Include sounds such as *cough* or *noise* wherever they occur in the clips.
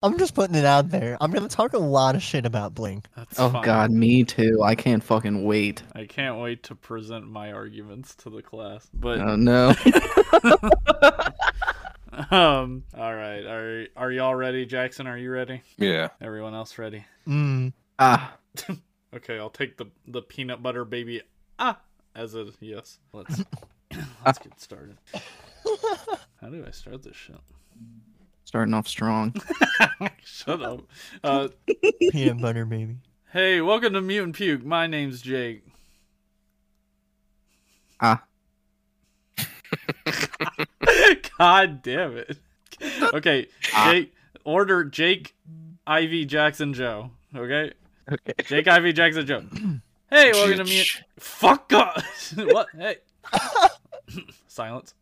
I'm just putting it out there. I'm gonna talk a lot of shit about Blink. That's Oh fine. god, me too. I can't fucking wait. I can't wait to present my arguments to the class. But Oh no. *laughs* *laughs* um, all right, are are y'all ready? Jackson, are you ready? Yeah. Everyone else ready? Mm. ah, *laughs* Okay, I'll take the the peanut butter baby ah as a yes. Let's *clears throat* let's get started. How do I start this shit? Starting off strong. *laughs* Shut up. Uh, *laughs* Peanut butter baby. hey, welcome to Mutant Puke. My name's Jake. Ah, *laughs* God damn it. Okay, Ah. Jake. Order Jake, Ivy, Jackson, Joe. Okay, okay. Jake, Ivy, Jackson, Joe. *clears throat* Hey, welcome to Mutant. Fuck off. what? Hey. Silence.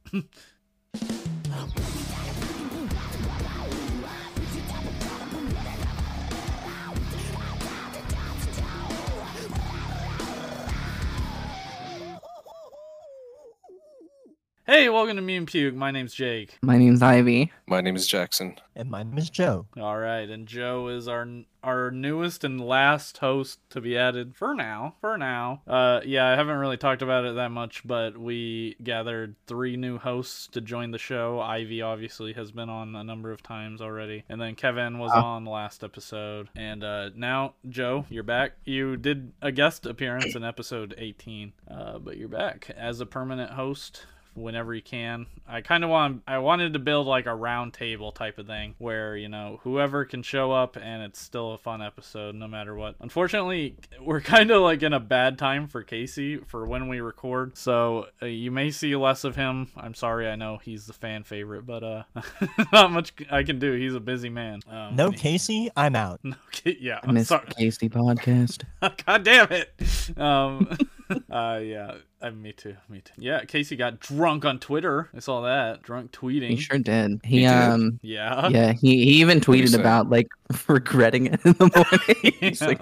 Hey, welcome to Mutant Puke. My name's Jake. My name's Ivy. My name is Jackson. And my name is Joe. All right, and Joe is our our newest and last host to be added for now. For now, uh, yeah, I haven't really talked about it that much, but we gathered three new hosts to join the show. Ivy obviously has been on a number of times already, and then Kevin was Ah. on the last episode, and uh, now Joe, you're back. You did a guest appearance in episode 18, uh, but you're back as a permanent host whenever you can. I kind of want I wanted to build like a round table type of thing where, you know, whoever can show up and it's still a fun episode no matter what. Unfortunately, we're *laughs* kind of like in a bad time for Casey for when we record. So, uh, you may see less of him. I'm sorry. I know he's the fan favorite, but uh *laughs* not much I can do. He's a busy man. Um, No he- Casey, I'm out. *laughs* no, yeah, I I'm miss sorry. Casey podcast. God damn it. Um, *laughs* uh, yeah, uh, me too. Me too. Yeah, Casey got drunk on Twitter. I saw that drunk tweeting. He sure did. He, He did? um Yeah. yeah, he, he even tweeted about like *laughs* regretting it in the morning. *laughs* He's like,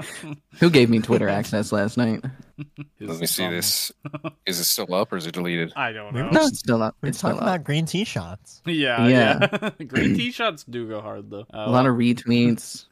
who gave me Twitter access last night? His Let me see song. this. Is it still up or is it deleted? I don't know. No, it's still up. We're It's still talking up. about green tea shots. Yeah, yeah. *clears throat* Green tea shots do go hard though. Uh, A lot of retweets.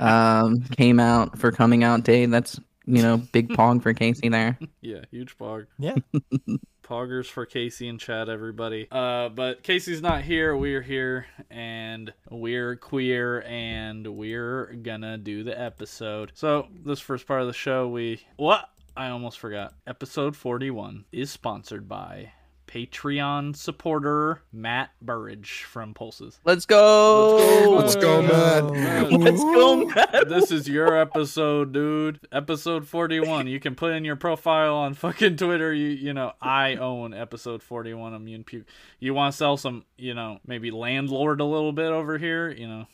um, came out for coming out day. That's you know *laughs* big pong for Casey there. yeah, huge pog. Yeah. *laughs* Poggers for Casey and Chad, everybody. Uh, but Casey's not here. We're here, and we're queer, and we're gonna do the episode. So this first part of the show, we what? I almost forgot. Episode forty-one is sponsored by Patreon supporter Matt Burridge from Pulses. Let's go. Let's go, Matt. Matt. Let's go, Matt. this is your episode, dude. Episode 41. You can put in your profile on fucking Twitter. You you know, I own episode 41 of Mutant Puke. You want to sell some, you know, maybe landlord a little bit over here, you know.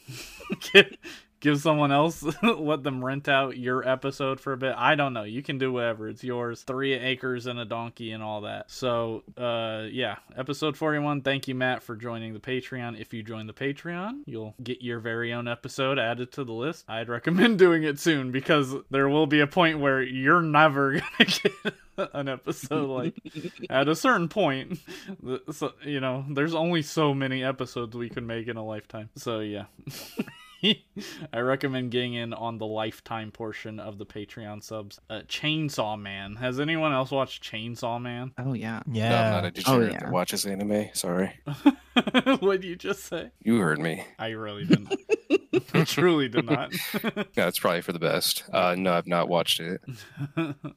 *laughs* Give someone else, *laughs* let them rent out your episode for a bit. I don't know. You can do whatever. It's yours. Three acres and a donkey and all that. So, uh, yeah, episode 41. Thank you, Matt, for joining the Patreon. If you join the Patreon, you'll get your very own episode added to the list. I'd recommend *laughs* doing it soon because there will be a point where you're never *laughs* gonna get an episode like at a certain point. So, you know, there's only so many episodes we can make in a lifetime. So, yeah. *laughs* I recommend getting in on the lifetime portion of the Patreon subs. Uh, Chainsaw Man. Has anyone else watched Chainsaw Man? Oh yeah. No, I'm Yeah. not a degenerate yeah. that watches anime. Sorry. *laughs* what did you just say? You heard me. I really didn't. *laughs* I truly did not. Yeah, it's probably for the best. Uh, no, I've not watched it.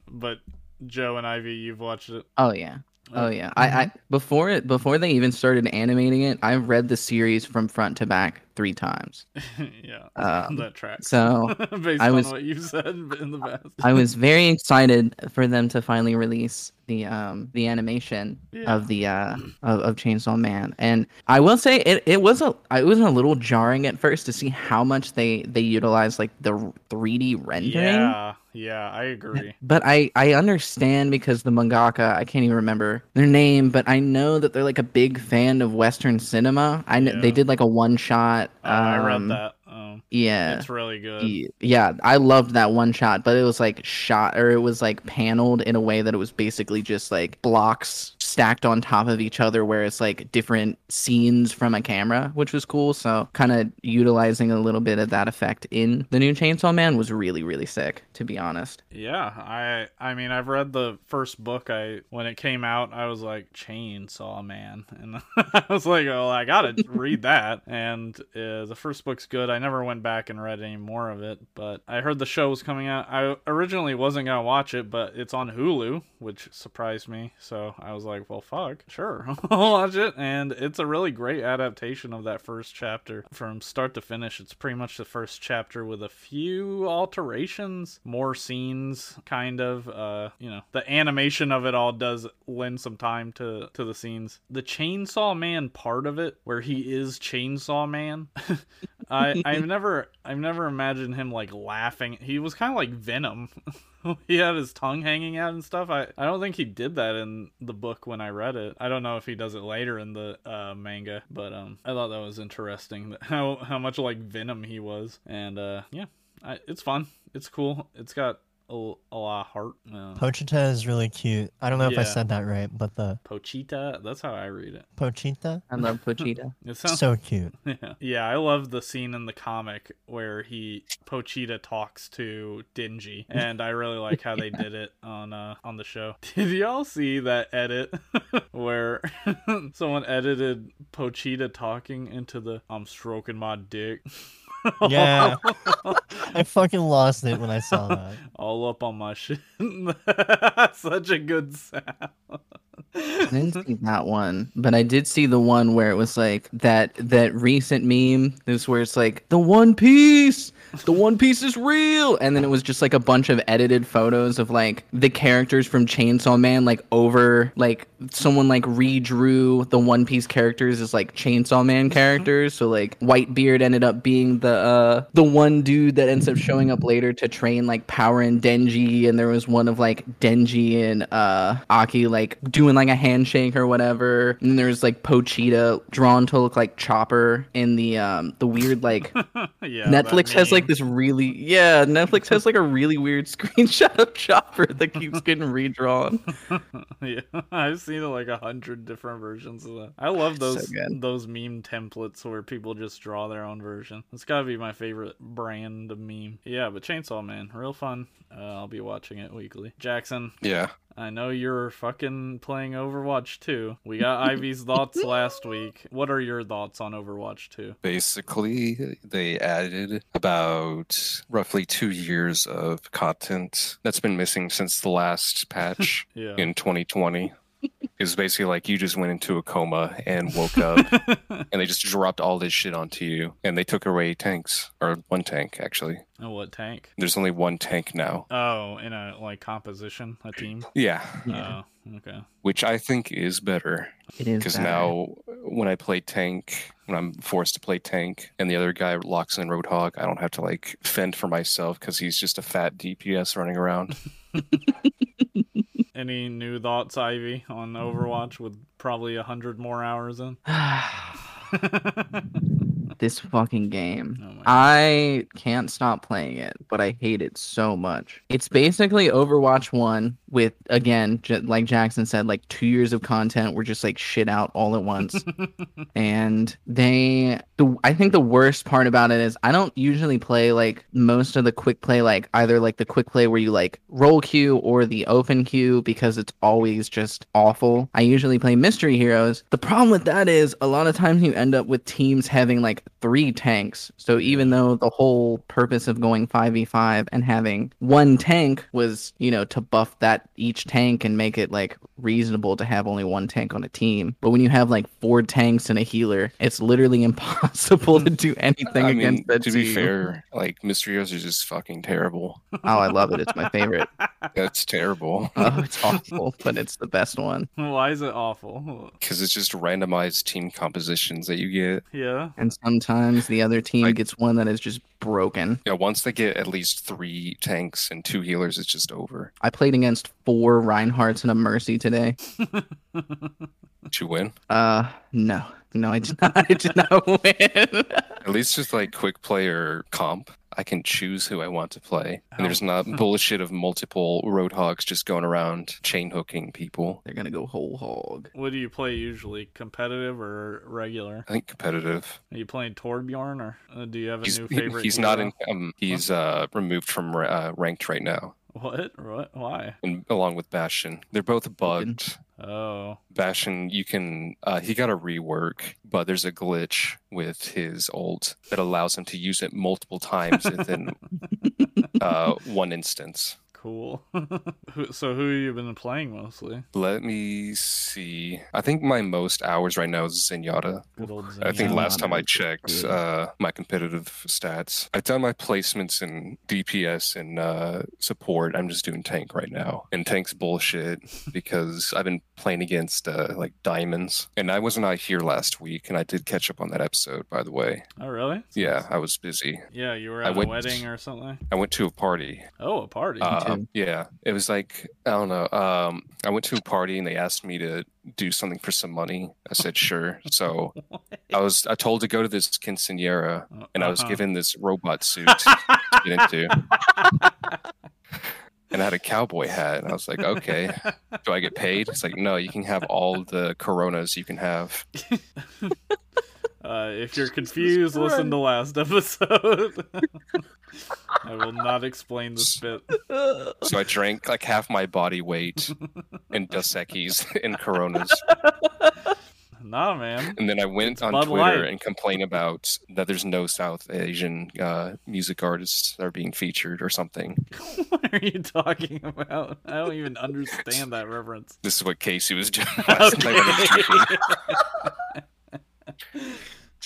but Joe and Ivy, you've watched it. Oh yeah. Oh yeah. I, I before it before they even started animating it, I read the series from front to back three times. *laughs* yeah, Um, that tracks. So *laughs* Based I on was- what you said in the past. I was very *laughs* excited for them to finally release the um the animation Yeah. of the uh of, of Chainsaw Man. And I will say it, it was a it was a little jarring at first to see how much they they utilized like the 3D rendering. Yeah, yeah, I agree. But I I understand because the mangaka I can't even remember their name, but I know that they're like a big fan of Western cinema. I know they did like a one shot. Uh, I read um, that. Yeah. it's really good. Yeah, I loved that one shot, but it was like shot or it was like paneled in a way that it was basically just like blocks stacked on top of each other where it's like different scenes from a camera, which was cool. So kind of utilizing a little bit of that effect in the new Chainsaw Man was really really sick, to be honest. Yeah, I I mean I've read the first book. I when it came out, I was like Chainsaw Man, *laughs* and I was like, oh, I gotta read that. *laughs* And uh, the first book's good. I never went back and read any more of it, but I heard the show was coming out. I originally wasn't gonna watch it, but it's on Hulu, which surprised me. So I was like, well, fuck, sure, *laughs* I'll watch it. And it's a really great adaptation of that first chapter from start to finish. It's pretty much the first chapter with a few alterations, more scenes, kind of. Uh, you know, the animation of it all does lend some time to to the scenes. The Chainsaw Man part of it, where he is Chainsaw Man. *laughs* I *laughs* I've never I've never imagined him like laughing. He was kind of like Venom. *laughs* he had his tongue hanging out and stuff. I, I don't think he did that in the book when I read it. I don't know if he does it later in the uh, manga, but um, I thought that was interesting *laughs* how how much like Venom he was. And uh, yeah, I, it's fun. It's cool. It's got a, a lot heart. Uh, Pochita is really cute. I don't know if I Yeah. said that right, but the Pochita. That's how I read it. Pochita, I love Pochita. *laughs* It sounds so cute. *laughs* Yeah. yeah, I love the scene in the comic where he Pochita talks to Denji, *laughs* and I really like how they did it on uh on the show. Did y'all see that edit where someone edited Pochita talking into the "I'm stroking my dick"? Yeah. *laughs* I fucking lost it when I saw that. all up on my shit. *laughs* Such a good sound. I didn't see that one, but I did see the one where it was like that that recent meme. This where it's like the One Piece, the One Piece is real, and then it was just like a bunch of edited photos of like the characters from Chainsaw Man, like over like someone like redrew the One Piece characters as like Chainsaw Man characters. So like Whitebeard ended up being the uh the one dude that ends up showing up later to train like Power and Denji, and there was one of like Denji and uh Aki like doing like a handshake or whatever. And there's like Pochita drawn to look like Chopper in the um the weird like *laughs* yeah. Netflix has like this really yeah, Netflix has like a really weird *laughs* screenshot of Chopper that keeps getting redrawn. *laughs* yeah, I've seen like a hundred different versions of that. I love those good. those meme templates where people just draw their own version. It's be my favorite brand of meme. Yeah, but Chainsaw Man, real fun. Uh, I'll be watching it weekly. Jackson, Yeah. I know you're fucking playing Overwatch 2. We got *laughs* Ivy's thoughts last week. What are your thoughts on Overwatch 2? Basically, they added about roughly two years of content that's been missing since the last patch *laughs* Yeah. in 2020. It was basically like you just went into a coma and woke up, *laughs* and they just dropped all this shit onto you, and they took away tanks or one tank actually. oh, what tank? There's only one tank now. Oh, in a like composition, a team. Yeah, Yeah. Oh, okay. which I think is better It is because now when I play tank, when I'm forced to play tank, and the other guy locks in Roadhog, I don't have to like fend for myself because he's just a fat DPS running around. *laughs* *laughs* Any new thoughts, Ivy, on Overwatch with probably a hundred more hours in? *laughs* this fucking game. Oh I can't stop playing it, but I hate it so much. It's basically Overwatch 1 with, again, j- like Jackson said, like two years of content were just like shit out all at once. *laughs* and they, the, I think the worst part about it is I don't usually play like most of the quick play, like either like the quick play where you like roll queue or the open queue because it's always just awful. I usually play mystery heroes. The problem with that is a lot of times you end up with teams having like three tanks. So even though the whole purpose of going 5v5 and having one tank was, you know, to buff that each tank and make it like reasonable to have only one tank on a team. But when you have like four tanks and a healer, it's literally *laughs* impossible to do anything I against mean, that to team. be fair, like Mystery Heroes are just fucking terrible. Oh, I love it. It's my favorite. *laughs* That's terrible *laughs* Oh, it's *laughs* awful, but it's the best one. Why is it awful? because it's just randomized team compositions that you get. Yeah. And sometimes the other team Like- gets one that is just broken. Yeah, once they get at least three tanks and two healers, it's just over. I played against four Reinhardts and a Mercy today. *laughs* Did you win? Uh, no, no, I did not. I did not win. At least just like quick player comp. I can choose who I want to play, How- and there's not *laughs* bullshit of multiple roadhogs just going around chain hooking people. They're gonna go whole hog. What do you play usually? Competitive or regular? I think competitive. Are you playing Torbjorn or uh, do you have a He's new *laughs* favorite? he's not in. Um, he's uh removed from uh, ranked right now, What? What? Why? and along with Bastion, they're both bugged. Oh. Bastion, you can. Uh, he got a rework, but there's a glitch with his ult that allows him to use it multiple times within *laughs* uh, one instance. Cool. *laughs* So who have you been playing mostly? Let me see. I think my most hours right now is Zenyatta. Good old I think last time I checked uh, my competitive stats, I've done my placements in DPS and uh, support. I'm just doing tank right now, and tank's bullshit *laughs* because I've been playing against uh, like diamonds, and I wasn't out here last week, and I did catch up on that episode, by the way. Oh really? Yeah, I was busy. Yeah, you were at a went- wedding or something. I went to a party. Oh, a party. Uh, too. yeah, it was like I don't know. Um, I went to a party and they asked me to do something for some money. I said sure. So *laughs* I was I told to go to this quinceanera and I was Uh-huh. given this robot suit to get into. *laughs* And I had a cowboy hat, and I was like, "Okay, do I get paid?" It's like, "No, you can have all the Coronas you can have." *laughs* Uh, if you're *laughs* confused, listen to last *laughs* episode. *laughs* I will not explain this bit. So I drank like half my body weight in Dos Equis and Coronas, Nah, man. and then I went on Bud Twitter Light. and complained about that there's no South Asian uh, music artists that are being featured or something. what are you talking about? I don't even understand that reference. This is what Casey was doing last night. when I was drinking.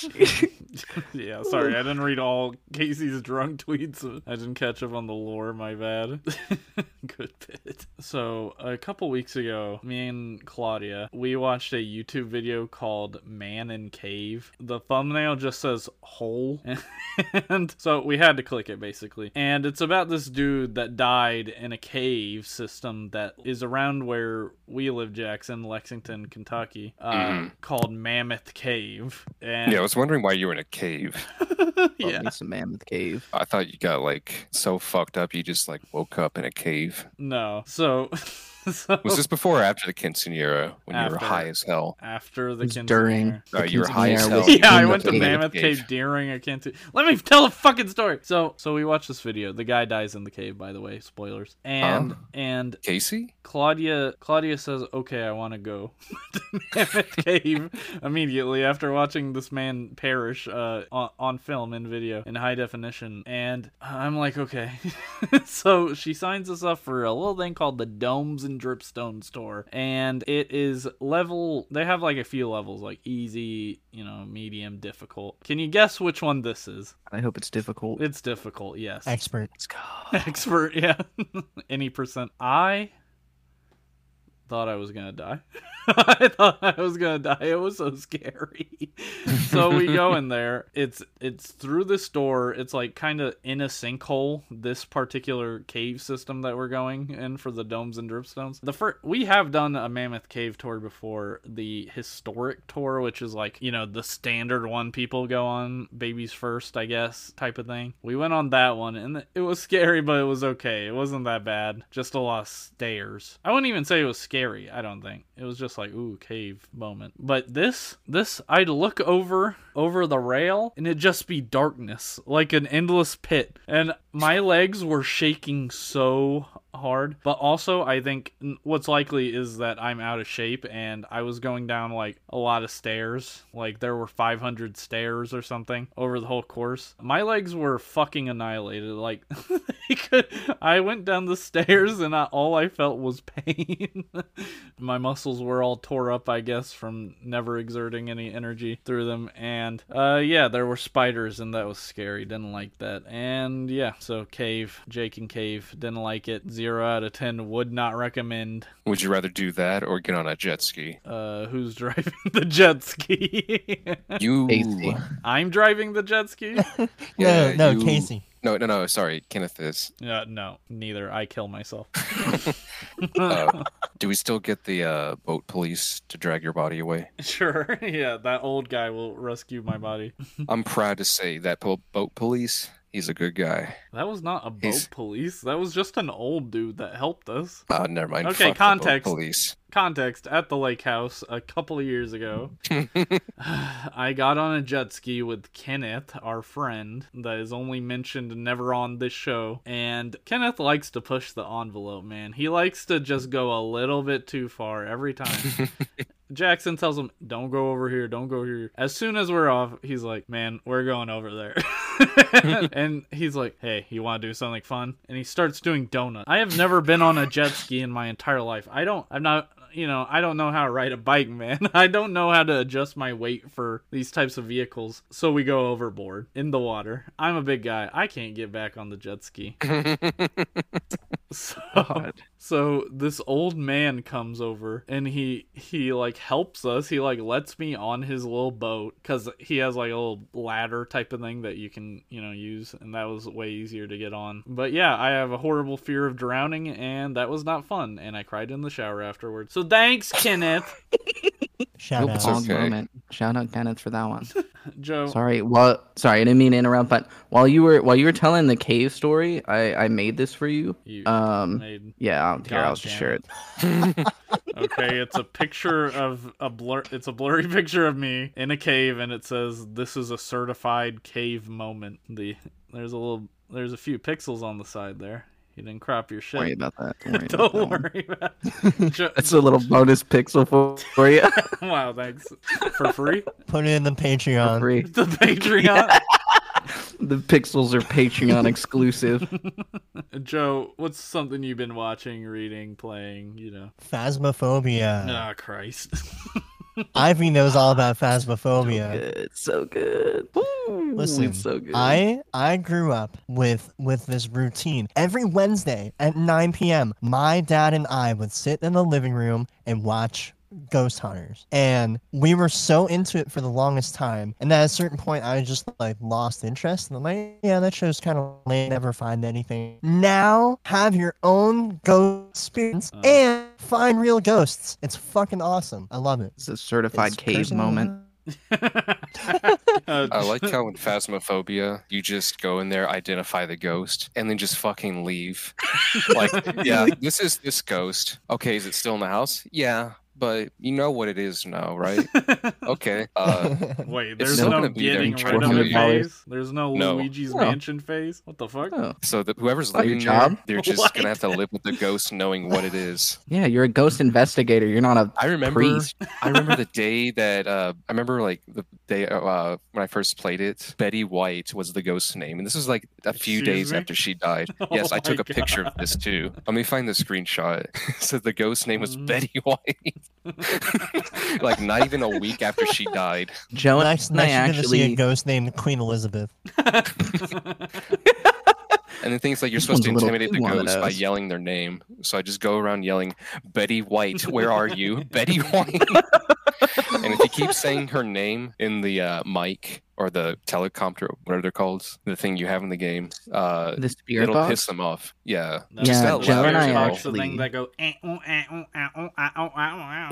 *laughs* yeah, sorry, I didn't read all Casey's drunk tweets. I didn't catch up on the lore, my bad. *laughs* Good bit. *laughs* So, a couple weeks ago, me and Claudia, we watched a YouTube video called Man in Cave. The thumbnail just says hole. *laughs* and so we had to click it basically. And it's about this dude that died in a cave system that is around where we live, Jackson, Lexington, Kentucky, uh, Mhm. called Mammoth Cave. And Yeah, I was wondering why you were in a cave. *laughs* Yeah. It's a mammoth cave. I thought you got like so fucked up you just like woke up in a cave. No. So, *laughs* so *laughs* Was this before or after the quinceanera when you were high as hell? after the It was quinceanera? during. Uh, the you were high as hell. *laughs* Yeah, I went to cave. Mammoth Cave. Cave during a canteen. Let me tell a fucking story. So, so we watched this video. The guy dies in the cave, by the way. Spoilers. And Huh? and Casey? Claudia Claudia says, "Okay, I want to go *laughs* to Mammoth Cave immediately after watching this man perish uh, on, on film and video in high definition." And I'm like, "Okay." so she signs us up for a little thing called the Domes and Dripstones tour, and it is level. They have like a few levels, like easy, you know, medium, difficult. Can you guess which one this is? I hope it's difficult. It's difficult, yes. Expert. Let's go. *laughs* Expert, yeah. *laughs* Any percent. I thought I was gonna die. *laughs* I thought I was gonna die. It was so scary. *laughs* so we go in there. It's it's through this door. It's like kind of in a sinkhole. This particular cave system that we're going in for the domes and dripstones. The first we have done a mammoth cave tour before. The historic tour, which is like you know the standard one people go on, babies first, I guess, type of thing. We went on that one, and it was scary, but it was okay. It wasn't that bad. Just a lot of stairs. I wouldn't even say it was scary. I don't think it was just like ooh cave moment. But this this I'd look over over the rail and it'd just be darkness like an endless pit. And my legs were shaking so hard but also i think what's likely is that i'm out of shape and i was going down like a lot of stairs. Like there were 500 stairs or something over the whole course. My legs were fucking annihilated like *laughs* could, i went down the stairs and I, all i felt was pain. *laughs* My muscles were all tore up i guess from never exerting any energy through them and uh yeah there were spiders and that was scary didn't like that and yeah so cave jake and cave didn't like it zero out of ten would not recommend Would you rather do that or get on a jet ski? uh who's *laughs* driving the jet ski You. Casey. i'm driving the jet ski Yeah, *laughs* no, no, you- Casey. No, no, no. Sorry, Kenneth is. uh, no neither i kill myself *laughs* Uh, do we still get the uh, boat police to drag your body away? *laughs* sure yeah that old guy will rescue my body I'm proud to say that po- boat police He's a good guy. That was not a boat He's- police. That was just an old dude that helped us. Uh, never mind. Okay, Fuck context. Police. Context at the lake house a couple of years ago. *laughs* *sighs* I got on a jet ski with Kenneth, our friend, that is only mentioned never on this show. And Kenneth likes to push the envelope, man. He likes to just go a little bit too far every time. *laughs* Jackson tells him, "Don't go over here. Don't go here." As soon as we're off, he's like, "Man, we're going over there." *laughs* and he's like, "Hey, you want to do something fun?" And he starts doing donuts. I have never been on a jet ski in my entire life. I don't. I'm not. You know, I don't know how to ride a bike, man. *laughs* I don't know how to adjust my weight for these types of vehicles. So we go overboard in the water. I'm a big guy. I can't get back on the jet ski. *laughs* So, God. *laughs* so this old man comes over and he he like helps us. He like lets me on his little boat because he has like a little ladder type of thing that you can you know use, and that was way easier to get on. But yeah, I have a horrible fear of drowning, and that was not fun. And I cried in the shower afterwards. So thanks, Kenneth. *laughs* Shout Nope, out. okay. moment. Shout out Kenneth for that one. *laughs* Joe. Sorry. Well, sorry, I didn't mean to interrupt, but while you were while you were telling the cave story, I I made this for you. You Um, made yeah, I'll, here I'll God just share it. it. *laughs* okay it's a picture of a blur it's a blurry *laughs* picture of me in a cave and it says this is a certified cave moment the there's a little there's a few pixels on the side there you didn't crop your Don't worry about that. Don't worry. don't about worry about it. Jo- That's a little bonus pixel for, for you. *laughs* wow thanks for free Put it in the for Patreon. free. *laughs* the patreon *laughs* The pixels are Patreon exclusive. joe what's something you've been watching reading playing you know Phasmophobia. ah christ *laughs* Ivy knows all about So phasmophobia. good, so good. Woo, Listen, so good. I I grew up with with this routine. Every Wednesday at 9 p.m., my dad and I would sit in the living room and watch Ghost Hunters. And we were so into it for the longest time. And at a certain point I just like lost interest. And I'm like, yeah, that show's kind of lame, never find anything. Now have your own ghost experience Uh. and find real ghosts. It's fucking awesome. I love it. it's a certified It's cave personal- moment. *laughs* I like how in *laughs* Phasmophobia, you just go in there, identify the ghost, and then just fucking leave. *laughs* like, yeah, this is this ghost. Okay, is it still in the house? Yeah, but you know what it is now, right? *laughs* Okay. Uh, *laughs* Wait, there's no gonna be there getting rid of it $400. phase. There's no, No. Luigi's Oh. Mansion phase. What the fuck? Oh, so that whoever's Not your job? they're *laughs* just What? gonna have to live with the ghost, knowing what it is. yeah, you're a ghost investigator. You're not a I remember. priest. I remember the day that uh, I remember like the day uh, when I first played it. Betty White was the ghost name, and this was like a few Excuse days me? after she died. Oh yes, I my took a picture of this too. Let me find the screenshot. so the ghost name was Mm. Betty White. *laughs* like not even a week after she died. Joe Next, and I next you're gonna see a ghost named Queen Elizabeth. *laughs* *laughs* And then things like you're This supposed to one's a little intimidate the too one of ghost by yelling their name. So I just go around yelling, Betty White, where are you? Betty White. and if you keep saying her name in the uh, mic or the telecompter, whatever they're called, the thing you have in the game, uh, The spirit it'll box. piss them off. Yeah. That's Yeah, Joe and I spirit box, the actually- thing that go.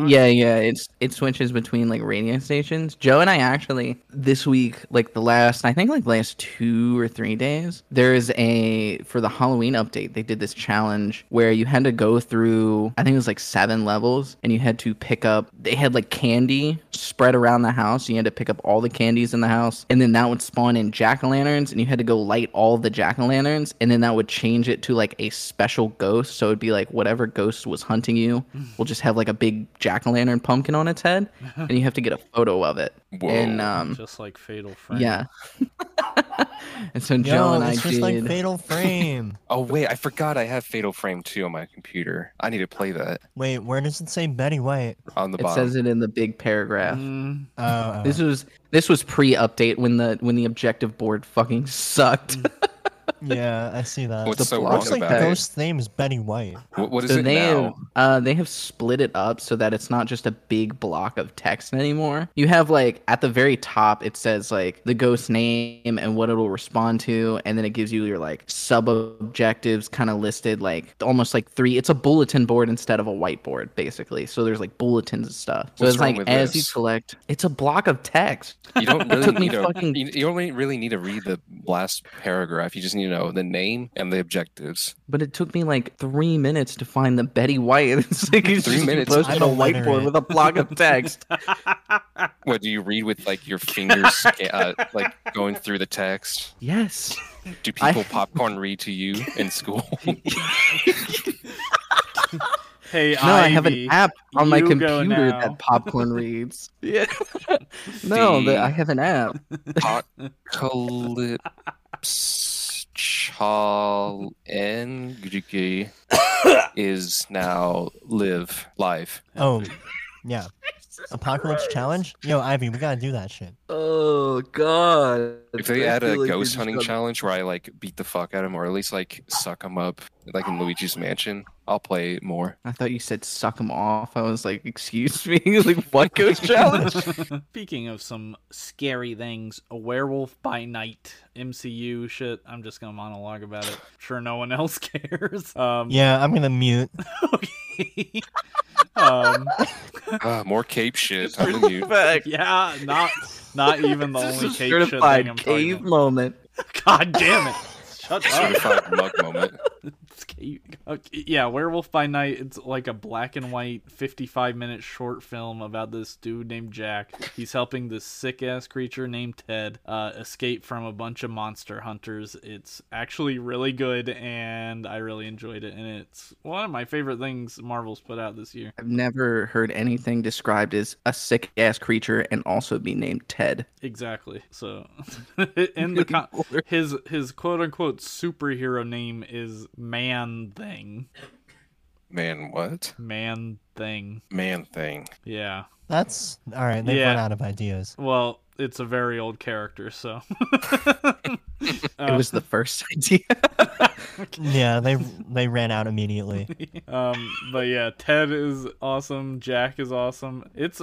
Yeah, yeah, it's it switches between like radio stations. Joe and I actually this week, like the last I think like last two or three days, there is a for the Halloween update, they did this challenge where you had to go through I think it was like seven levels and you had to pick up they had like candy spread around the house. You had to pick up all the candies in the house and then that would spawn in jack-o'-lanterns and you had to go light all the jack-o'-lanterns and then that would change it to like a special ghost. So it'd be like whatever ghost was hunting you will just have like a big jack-o'-lantern pumpkin on its head *laughs* and you have to get a photo of it. Whoa. And um Just like Fatal Frame. yeah. *laughs* and so Joe Yo, and I it's just did like Fatal *laughs* Frame. oh, wait, I forgot I have Fatal Frame 2 on my computer. I need to play that Wait, where does it say Betty White? on the it bottom. It says it in the big paragraph. Mm, Oh, oh. This was this was pre-update when the when the objective board fucking sucked. Mm. *laughs* Yeah, I see that. What's The so block wrong Looks like about it? Ghost's name is Betty White. What, what is so it they now? have, uh, they have split it up so that it's not just a big block of text anymore. You have like at the very top it says like the ghost name and what it'll respond to, and then it gives you your like sub objectives kind of listed like almost like three. It's a bulletin board instead of a whiteboard basically. So there's like bulletins and stuff. So What's it's like with as you collect, it's a block of text. You don't *laughs* really need to. fucking- You, you don't really need to read the last paragraph. You just need to know the name and the objectives. But it took me like three minutes to find the Betty White. *laughs* It's like it's Three just minutes? posted on a whiteboard with a block of text. *laughs* What do you read with like your fingers, uh, like going through the text? yes. Do I- people popcorn read to you in school? *laughs* Hey, No, I have an app on my computer that popcorn reads. Yeah. no, the, I have an app. Apocalypse Chal N is now live live. Oh, yeah. Apocalypse *laughs* Challenge? Yo, Ivy, we gotta do that shit. Oh God! If they I add a like ghost hunting gonna- challenge where I like beat the fuck out of him or at least like suck him up like in Luigi's Mansion, I'll play more. I thought you said suck him off. I was like, excuse me, *laughs* like what ghost challenge? *laughs* *laughs* Speaking of some scary things, a werewolf by night MCU shit. I'm just gonna monologue about it. Sure, no one else cares. Um, Yeah, I'm gonna mute. okay. um, Ah, more cape shit. I'm the mute. Back. yeah, not not even the only is cape shit thing certified I'm talking cave about. moment. God damn it! Shut up. Certified mug moment. It's cute. Okay, yeah, Werewolf by Night. It's like a black and white, 55 minute short film about this dude named Jack. He's helping this sick ass creature named Ted uh, escape from a bunch of monster hunters. It's actually really good, and I really enjoyed it. And it's one of my favorite things Marvel's put out this year. I've never heard anything described as a sick ass creature and also be named Ted. Exactly. So, *laughs* in the *laughs* con- his his quote unquote superhero name is Man Thing. Man, what? Man Thing. Man thing. Yeah. That's all right. They've Yeah. run out of ideas. Well, it's a very old character, so. *laughs* it was the first *laughs* idea. *laughs* Yeah, they they ran out immediately. um, but yeah, Ted is awesome. Jack is awesome. It's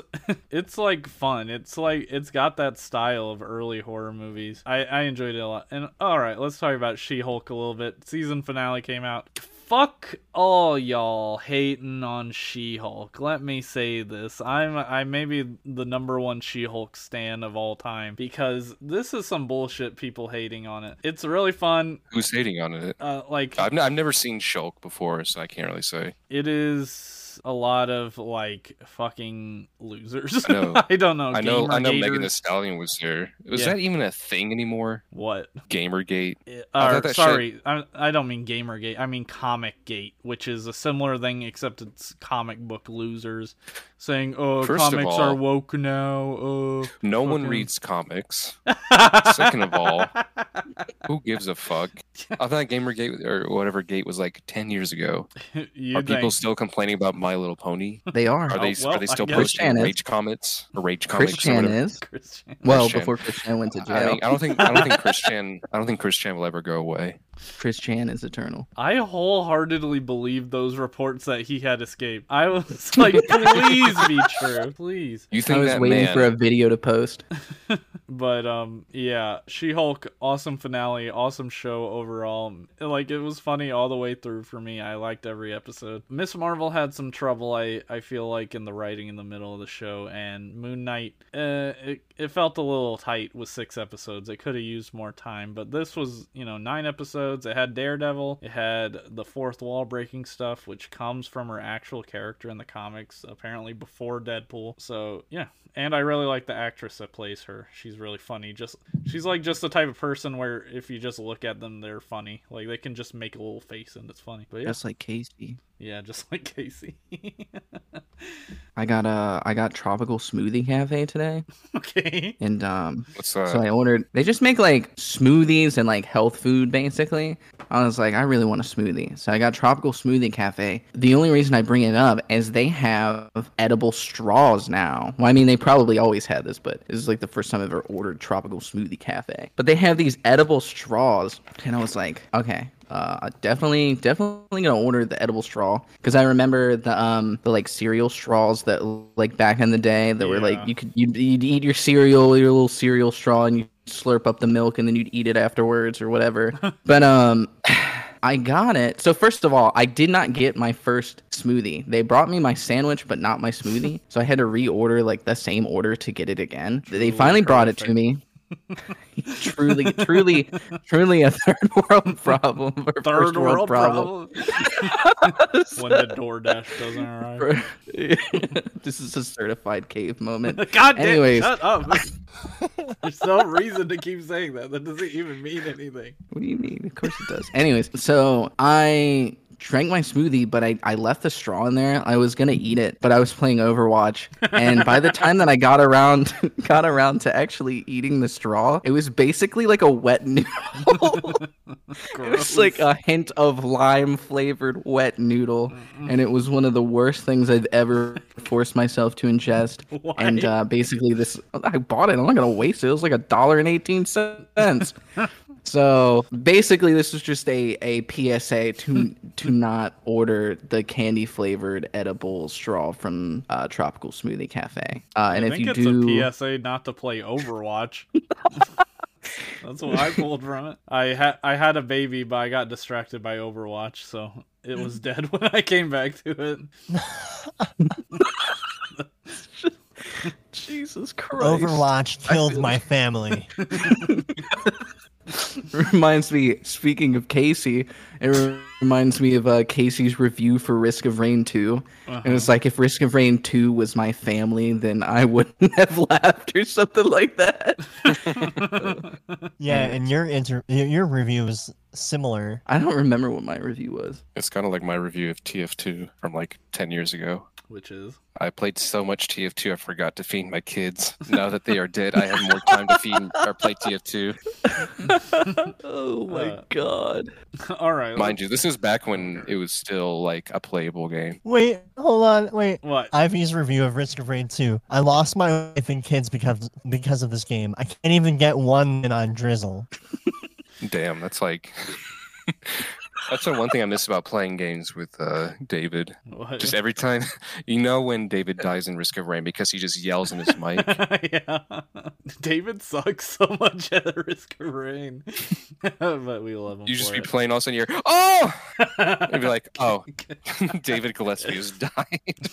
it's like fun. It's like it's got that style of early horror movies. I I enjoyed it a lot. And all right, let's talk about She-Hulk a little bit. Season finale came out. Fuck all y'all hating on She-Hulk. Let me say this. I'm I may be the number one She-Hulk stan of all time because this is some bullshit people hating on it. It's really fun. Who's hating on it? Uh, like I've, n- I've never seen Shulk before, so I can't really say. it is a lot of like fucking losers. I know. *laughs* I don't know. I know. I know. Megan Thee Stallion was there. Was Yeah. that even a thing anymore? What? Gamergate. Uh, sorry, I, I don't mean Gamergate. I mean Comic Gate, which is a similar thing, except it's comic book losers saying, "Oh, First comics all- are woke now." Oh, No one reads comics. *laughs* Second of all, who gives a fuck? I thought Gamergate or whatever gate was like ten years ago. *laughs* are people still complaining about My Little Pony? They are. Are they Oh, well, are they still guess- posting Chan is. Rage comments or Rage Chris comics? or Chan is. Christian. Well, before Chris Chan went to jail, I, mean, I don't think I don't think *laughs* Chris Chan I don't think Chris Chan will ever go away. Chris Chan is eternal. I wholeheartedly believe those reports that he had escaped. I was *laughs* like, please be true, please. You think I was that waiting man? for a video to post. *laughs* But um, yeah, She-Hulk, awesome finale, awesome show overall. Like it was funny all the way through for me. I liked every episode. Miss Marvel had some trouble. I I feel like in the writing in the middle of the show, and Moon Knight, uh, it it felt a little tight with six episodes. It could have used more time, but this was you know nine episodes. It had Daredevil. It had the fourth wall breaking stuff, which comes from her actual character in the comics, apparently before Deadpool. So yeah, and I really like the actress that plays her. She's really funny. Just she's like just the type of person where if you just look at them, they're funny. Like they can just make a little face and it's funny. But yeah, Just like Casey. Yeah, just *laughs* like Casey. I got a I got tropical smoothie cafe today, Okay. and um, What's that? so I ordered. They just make like smoothies and like health food basically. I was like, I really want a smoothie, so I got tropical smoothie cafe. The only reason I bring it up is they have edible straws now. Well, I mean, they probably always had this, but this is like the first time I've ever ordered tropical smoothie cafe. But they have these edible straws, and I was like, okay, uh, definitely, definitely gonna order the edible straw because I remember the um the like cereal straws that like back in the day that were like you could you'd, you'd eat your cereal your little cereal straw and you slurp up the milk and then you'd eat it afterwards or whatever. *laughs* but um. *sighs* I got it. So first of all, I did not get my first smoothie. They brought me my sandwich, but not my smoothie. *laughs* So I had to reorder like the same order to get it again. They finally brought it to me. *laughs* truly, truly, truly a third *laughs* world problem or Third first world problem. problem. *laughs* when the DoorDash doesn't arrive. this is a certified cave moment. God damn, Anyways. shut up. There's no reason to keep saying that. That doesn't even mean anything. What do you mean? Of course it does. Anyways, so I drank my smoothie, but I, I left the straw in there. I was gonna eat it, but I was playing Overwatch, and by the time that I got around *laughs* got around to actually eating the straw, it was basically like a wet *laughs* noodle. it was like a hint of lime flavored wet noodle, and it was one of the worst things I've ever forced myself to ingest. Why? And uh, basically, this I bought it. I'm not gonna waste it. It was like a dollar and eighteen cents. *laughs* so basically, this was just a, a PSA to to not order the candy flavored edible straw from uh, Tropical Smoothie Cafe. Uh, and I if you it's do, a PSA not to play Overwatch. *laughs* That's what I pulled from it. I had I had a baby, but I got distracted by Overwatch, so it was dead *laughs* when I came back to it. *laughs* Jesus Christ, Overwatch killed my family. *laughs* reminds me. Speaking of Casey, it reminds me of uh, Casey's review for Risk of Rain Two. Uh-huh. And it's like if Risk of Rain 2 was my family, then I wouldn't *laughs* have laughed or something like that. *laughs* Yeah, and your inter- your your review was similar. I don't remember what my review was. It's kind of like my review of TF2 from like 10 years ago. Which is I played so much TF2 I forgot to feed my kids. Now that they are dead, I have more time to feed or play TF2. *laughs* *laughs* Oh my Uh, god. *laughs* all right. Mind you, this is back when it was still like a playable game. Wait, hold on, wait. What? Ivy's review of Risk of Rain 2. I lost my wife and kids because because of this game. I can't even get one in on Drizzle. Damn, that's like that's the one thing I miss about playing games with uh, David. What? Just every time, *laughs* you know, when David dies in Risk of Rain because he just yells in his *laughs* mic. yeah. David sucks so much at Risk of Rain. *laughs* but we love him. You just be it. playing, all of a sudden you're, oh, and be like, oh, David Gillespie has died.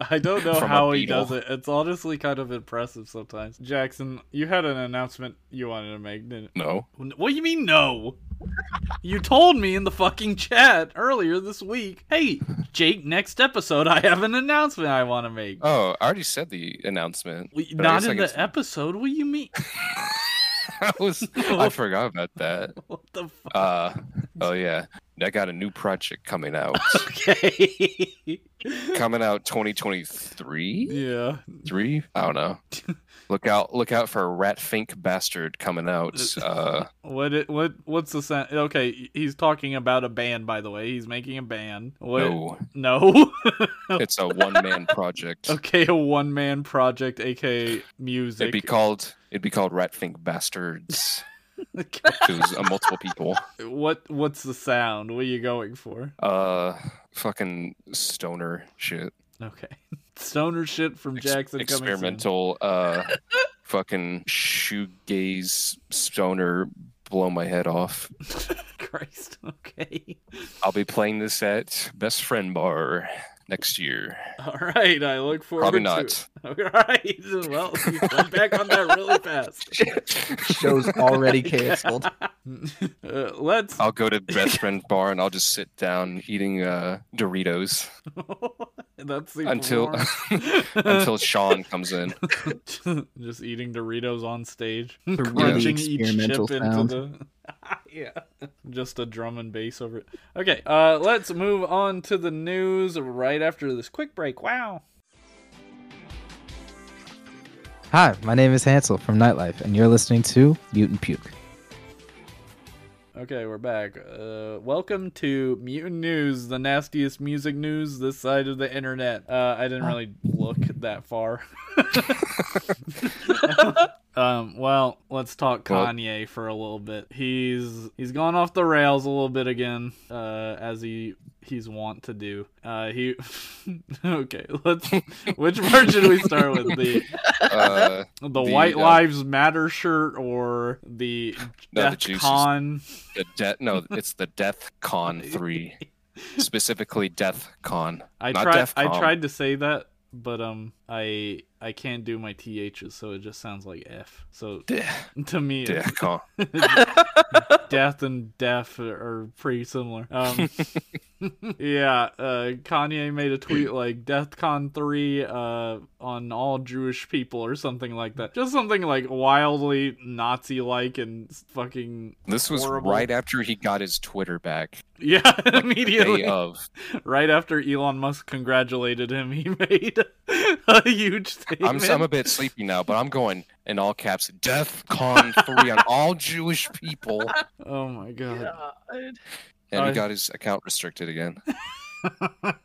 I don't know how he does it. It's honestly kind of impressive sometimes. Jackson, you had an announcement you wanted to make, didn't No, What do you mean no? You told me in the fucking chat earlier this week. Hey, Jake, next episode I have an announcement I want to make. oh, I already said the announcement. We- Not in the episode. What do you mean? *laughs* I was, *laughs* I forgot about that. *laughs* What the fuck? Uh, oh yeah, I got a new project coming out. okay. Coming out 2023. yeah. Three? I don't know. *laughs* Look out! Look out for Rat Fink Bastard coming out. Uh, What? It, what? What's the sound? Okay, he's talking about a band. By the way, he's making a band. What? no, No. *laughs* it's a one-man project. okay, a one-man project, aka music. It'd be called. It'd be called Rat Fink Bastards. Because uh, multiple people. what? What's the sound? What are you going for? Uh, fucking stoner shit. Okay. *laughs* Stoner shit from Ex- Jackson experimental. Uh, *laughs* fucking shoegaze stoner. Blow my head off. *laughs* Christ. Okay. I'll be playing this at Best Friend Bar next year. All right. I look forward. To Probably to not. it. *laughs* All right. Well, you went back on that really fast. *laughs* Show's already *laughs* canceled. Uh, let's. I'll go to Best Friend Bar and I'll just sit down eating uh, Doritos That's the until until Sean comes in. just eating Doritos on stage, The crunching each chip experimental into the. *laughs* yeah. Just a drum and bass over it. Okay, uh, let's move on to the news right after this quick break. Wow. Hi, my name is Hansel from Nightlife, and you're listening to Mutant Puke. Okay, we're back. Uh, welcome to Mutant News, the nastiest music news this side of the internet. Uh, I didn't really look that far. *laughs* *laughs* um, well, let's talk Well- Kanye for a little bit. He's he's gone off the rails a little bit again, uh, as he he's wont to do. Uh, he *laughs* okay. Let's *laughs* which part should we start with the Uh, *laughs* the, The, White uh, Lives Matter shirt or the No, Death juices. Con? the death. No, it's the Death Con three, specifically Death Con. I tried. I tried to say that, but um, I I can't do my ths, so it just sounds like f. So *laughs* to me, *laughs* Death and deaf are pretty similar. Um, *laughs* yeah, uh, Kanye made a tweet like "DeathCon three uh, on all Jewish people" or something like that. Just something like wildly Nazi-like and fucking This was Horrible. right after he got his Twitter back. yeah. immediately, of. right after Elon Musk congratulated him, he made a huge. I'm, I'm a bit sleepy now, but I'm going in all caps. Death Con three on all Jewish people, *laughs* Oh my god. and I- he got his account restricted again. *laughs*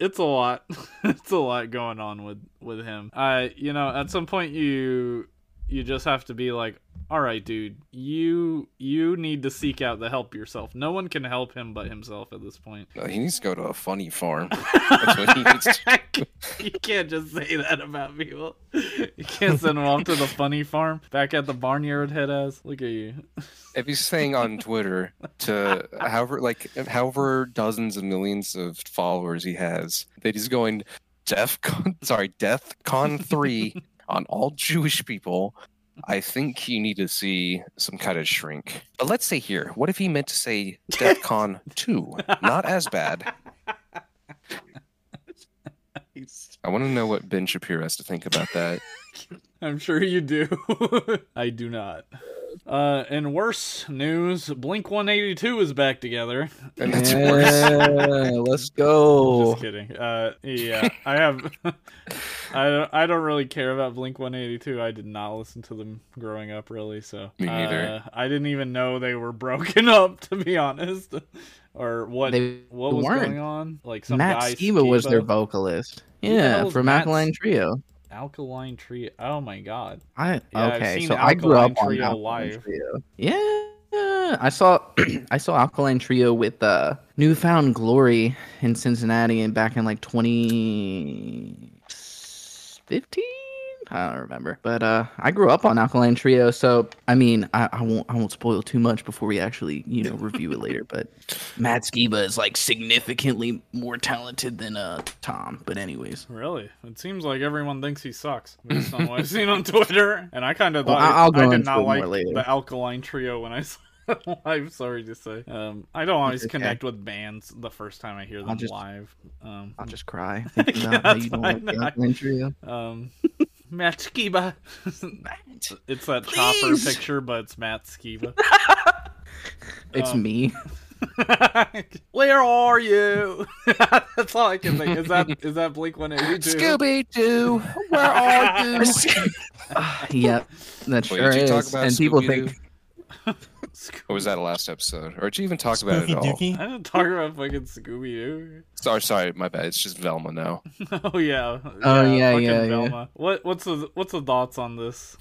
it's a lot. *laughs* it's a lot going on with with him. I you know, at some point you you just have to be like, "All right, dude, you you need to seek out the help yourself. No one can help him but himself at this point." No, he needs to go to a funny farm. *laughs* That's what he needs to *laughs* you can't just say that about people. You can't send him off to the funny farm back at the barnyard head ass. Look at you. if he's saying on Twitter to however like however dozens of millions of followers he has that he's going Def Con sorry Death Con three *laughs* on all *laughs* Jewish people. I think you need to see some kind of shrink. But let's say here, what if he meant to say *laughs* Death Con two? Not as bad. *laughs* I want to know what Ben Shapiro has to think about that. I'm sure you do. I do not. Uh, in worse news, Blink 182 is back together. And that's worse. Yeah, *laughs* let's go. Just kidding. Uh, yeah, I have. *laughs* I don't. I don't really care about Blink 182. I did not listen to them growing up, really. So Me neither. Uh, I didn't even know they were *laughs* broken up, to be honest, or what They what was weren't. going on. Like some Matt guy Skiba was their vocalist. Who the Yeah, hell is from Matt Alkaline Trio. Alkaline Trio. Oh my god. I Yeah, okay, so I grew up on Alkaline live. Trio. Yeah, I saw *clears throat* I saw Alkaline Trio with uh, New Found Glory in Cincinnati and back in like 2015. I don't remember, but uh, I grew up on Alkaline Trio, so I mean, I, I won't I won't spoil too much before we actually you know review it later. But *laughs* Matt Skiba is like significantly more talented than uh Tom. But anyways, Really? It seems like everyone thinks he sucks based on what I've seen on Twitter. And I kind of thought I- I'll go I did not like later. the Alkaline Trio when I *laughs* saw I'm Sorry to say. Um, I don't always okay. connect with bands the first time I hear them just- live. Um, I'll just cry *laughs* Yeah, about that's you don't like fine. Alkaline Trio. um, Matt Skiba. it's that chopper picture, but it's Matt Skiba. *laughs* It's Um, me. *laughs* Where are you? *laughs* That's all I can think. Is that is that Blink One Eighty Two? Scooby Doo, where are you? yep, that Wait, sure you is. And people Scooby-Doo? think Or was that last episode? Or did you even talk about it Spooky at all? I didn't talk about fucking Scooby Doo. Sorry, sorry, my bad. It's just Velma now. *laughs* Oh yeah. Oh, yeah, fucking yeah, yeah. Velma. What what's the what's the thoughts on this?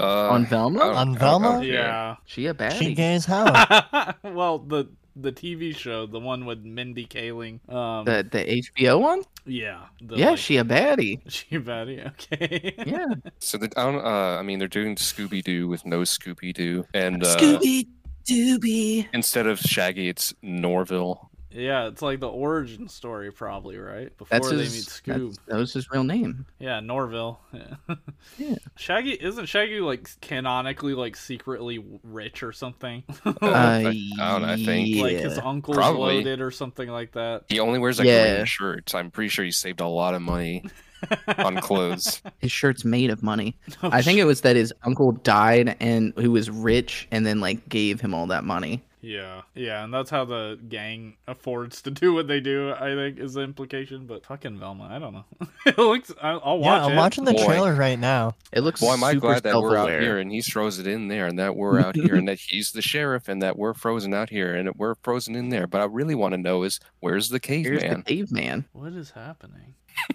Uh, on Velma, I don't- On I don't- Velma? Don't care. Yeah. she a bad. She baddie. gay as hell. *laughs* well, the the TV show, the one with Mindy Kaling. Um, The the HBO one? yeah. The, yeah, like- she a baddie. *laughs* she a baddie. Okay. Yeah. So the, I don't. Uh, I mean, they're doing Scooby Doo with no Scooby Doo, and uh, Scooby Dooby. instead of Shaggy, it's Norville. Yeah, it's like the origin story, probably right before That's they his. meet Scoob. that was his real name. Yeah, Norville. Yeah. Yeah. *laughs* Shaggy isn't Shaggy like canonically like secretly rich or something? *laughs* Uh, I, I don't know. I think yeah. like his uncle's Probably. loaded or something like that. he only wears like Yeah. green shirts. I'm pretty sure he saved a lot of money. *laughs* on clothes. His shirt's made of money. Oh, I think it was that his uncle died and who was rich and then like gave him all that money. Yeah, yeah, and that's how the gang affords to do what they do. I think is the implication. But fucking Velma, I don't know. *laughs* it looks. I'll, I'll watch yeah, I'm it. watching the Boy. trailer right now. It looks Boy, am I super glad that we're out here and he throws it in there and that we're out here and that he's the sheriff and that we're frozen out here and that we're frozen in there. But I really want to know is where's the Here's caveman? the caveman. What is happening? *laughs*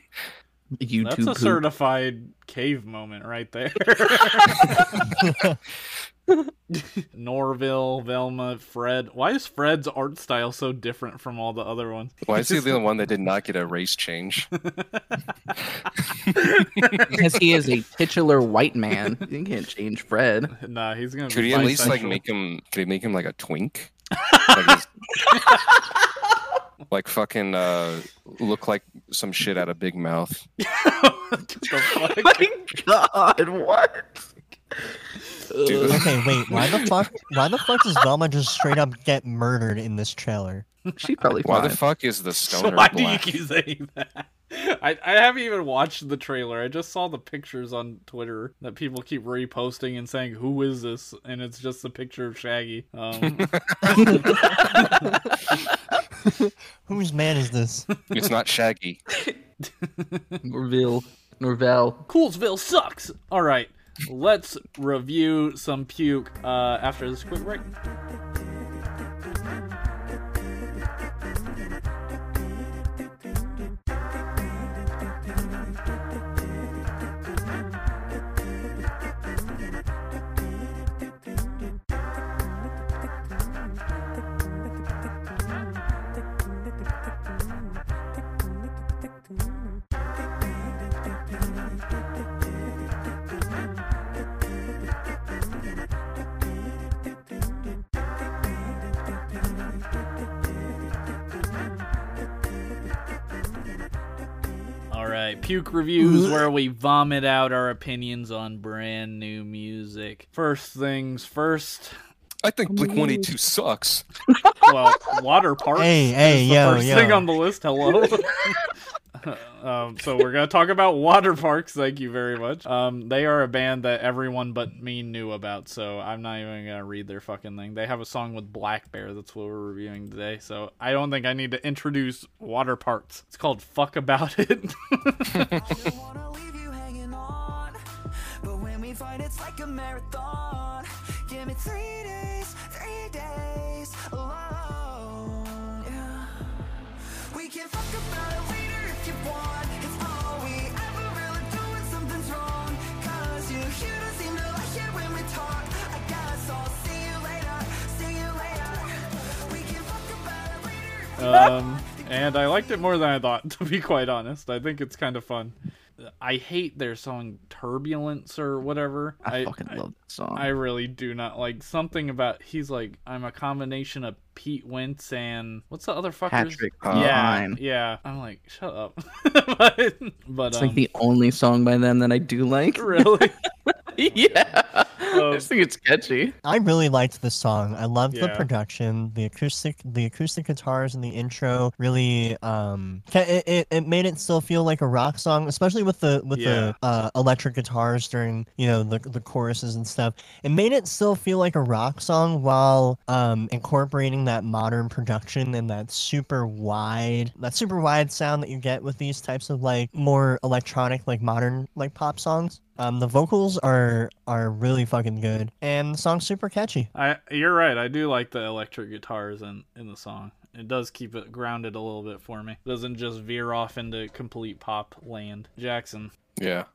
YouTube. That's a poop. certified cave moment right there. *laughs* Norville, Velma, Fred. Why is Fred's art style so different from all the other ones? Why is he the only *laughs* one that did not get a race change? *laughs* because he is a titular white man. You can't change Fred. Nah, he's gonna. Could be he at least like make him? Could he make him like a twink? Like, his- like fucking uh, look like some shit out of Big Mouth. *laughs* What the fuck? *laughs* My God, what? Dude. Okay, wait. Why the fuck? Why the fuck does Velma just straight up get murdered in this trailer? She probably Why fine. the fuck is the So stoner why do you keep saying that? I, I haven't even watched the trailer. I just saw the pictures on Twitter that people keep reposting and saying, "Who is this?" And it's just a picture of Shaggy. Um, *laughs* *laughs* Whose man is this? It's not Shaggy. *laughs* Norville. Norvell. Coolsville sucks. All right, let's review some puke uh, after this quick break. Right, puke reviews where we vomit out our opinions on brand new music. First things first. I think Blink 182 sucks. Well, Waterpark. Hey, hey, is the yo, first yo. thing on the list. Hello. *laughs* *laughs* um, so we're gonna talk about Waterparks. Thank you very much. Um, they are a band that everyone but me knew about, so I'm not even gonna read their fucking thing. They have a song with blackbear. That's what we're reviewing today. So I don't think I need to introduce Waterparks. It's called "Fuck About It." don't wanna leave you hanging um, and I liked it more than I thought. *laughs* To be quite honest, I think it's kind of fun. I hate their song "Turbulence" or whatever. I, fucking love that song. I really do not like something about. He's like, I'm a combination of Pete Wentz and what's the other fuckers? Patrick yeah, yeah. I'm like, shut up. *laughs* but but It's um, like the only song by them that I do like. really, *laughs* *laughs* yeah. I Um, just think it's catchy. I really liked this song. I loved the production, the acoustic, the acoustic guitars in the intro. Really, um, it, it, it made it still feel like a rock song, especially with the with the uh, electric guitars during you know the the choruses and stuff. It made it still feel like a rock song while um incorporating that modern production and that super wide that super wide sound that you get with these types of like more electronic like modern like pop songs. Um, the vocals are are really fucking good, and the song's super catchy. I you're right. I do like the electric guitars in in the song. It does keep it grounded a little bit for me. It doesn't just veer off into complete pop land. Jackson, Yeah.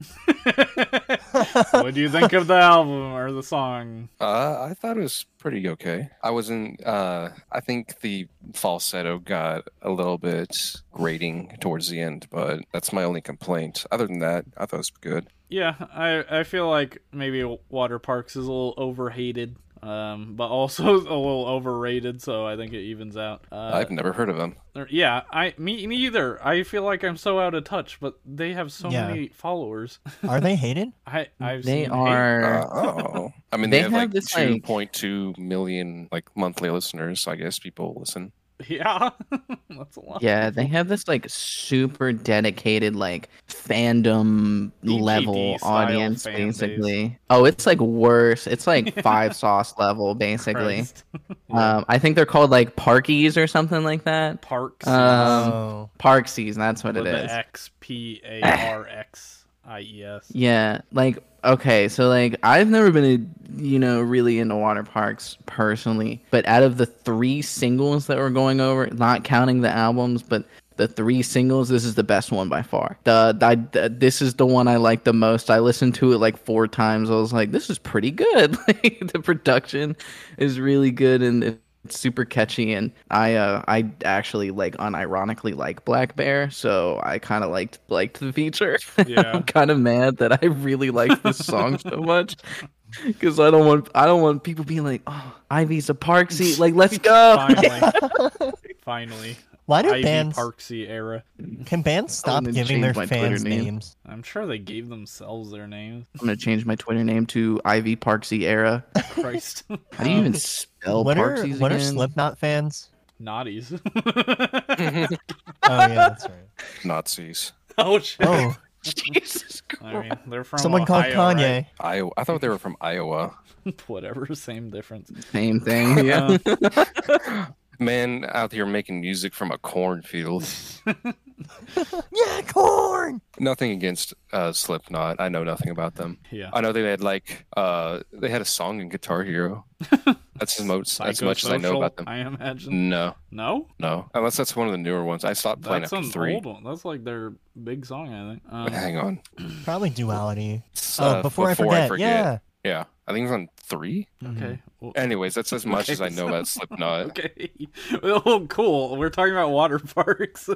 *laughs* what do you think of the album or the song? Uh, I thought it was pretty okay. I wasn't. Uh, I think the falsetto got a little bit grating towards the end, but that's my only complaint. Other than that, I thought it was good. Yeah, I I feel like maybe Waterparks is a little overhated, um, but also *laughs* a little overrated. So I think it evens out. Uh, I've never heard of them. yeah, I me neither. I feel like I'm so out of touch, but they have so Yeah. many followers. *laughs* Are they hated? I I've They seen are. Uh, oh, I mean, They they, have, have like this, like- two point two million like monthly listeners. So I guess people listen. *laughs* Yeah, *laughs* that's a lot. Yeah, they have this like super dedicated like fandom DGD level audience fan base. basically. Oh, it's like worse. It's like *laughs* five sauce level basically. Um, I think they're called like Parkies or something like that. Parks. Um, oh. Parksies, that's what it with the is. X P A R X I E S. Yeah, like okay, so like I've never been, a, you know, really into Waterparks personally, but out of the three singles that we're going over, not counting the albums, but the three singles, this is the best one by far. The, I, the this is the one I like the most. I listened to it like four times. I was like, this is pretty good. *laughs* The production is really good and it's super catchy and I uh I actually like unironically like blackbear, so I kind of liked liked the feature. *laughs* Yeah. I'm kind of mad that I really like this song so *laughs* much because I don't want I don't want people being like, "Oh, Ivy's a Parksy, like let's *laughs* go." Finally, finally, Why do Ivy bands Parksy era. can bands stop giving their change Twitter fans name. names? I'm sure they gave themselves their names. I'm gonna change my Twitter name to Ivy Parksy era. Christ, *laughs* How do you even *laughs* spell what are Parksies what are? Slipknot fans? naughties? *laughs* Oh yeah, that's right. Nazis. oh shit! Oh, Jesus I mean, they're from someone called Kanye. right? Iowa. I thought they were from Iowa. Whatever, same difference. Same thing. Yeah. Uh, Man out here making music from a cornfield. *laughs* *laughs* Yeah, corn. Nothing against uh, Slipknot. I know nothing about them. Yeah. I know they had like uh they had a song in Guitar Hero. *laughs* That's as much as much as I know about them. I imagine. No, No, no. Unless that's one of the newer ones. I stopped playing that's after three. old one. That's like their big song, I think. Um, Hang on. Probably duality. It's, Oh, uh, before, I forget, yeah. Yeah. I think it's on three. okay. Well, Anyways, that's as much as I know so- about *laughs* Slipknot. okay. Oh, cool. We're talking about water *laughs* parks.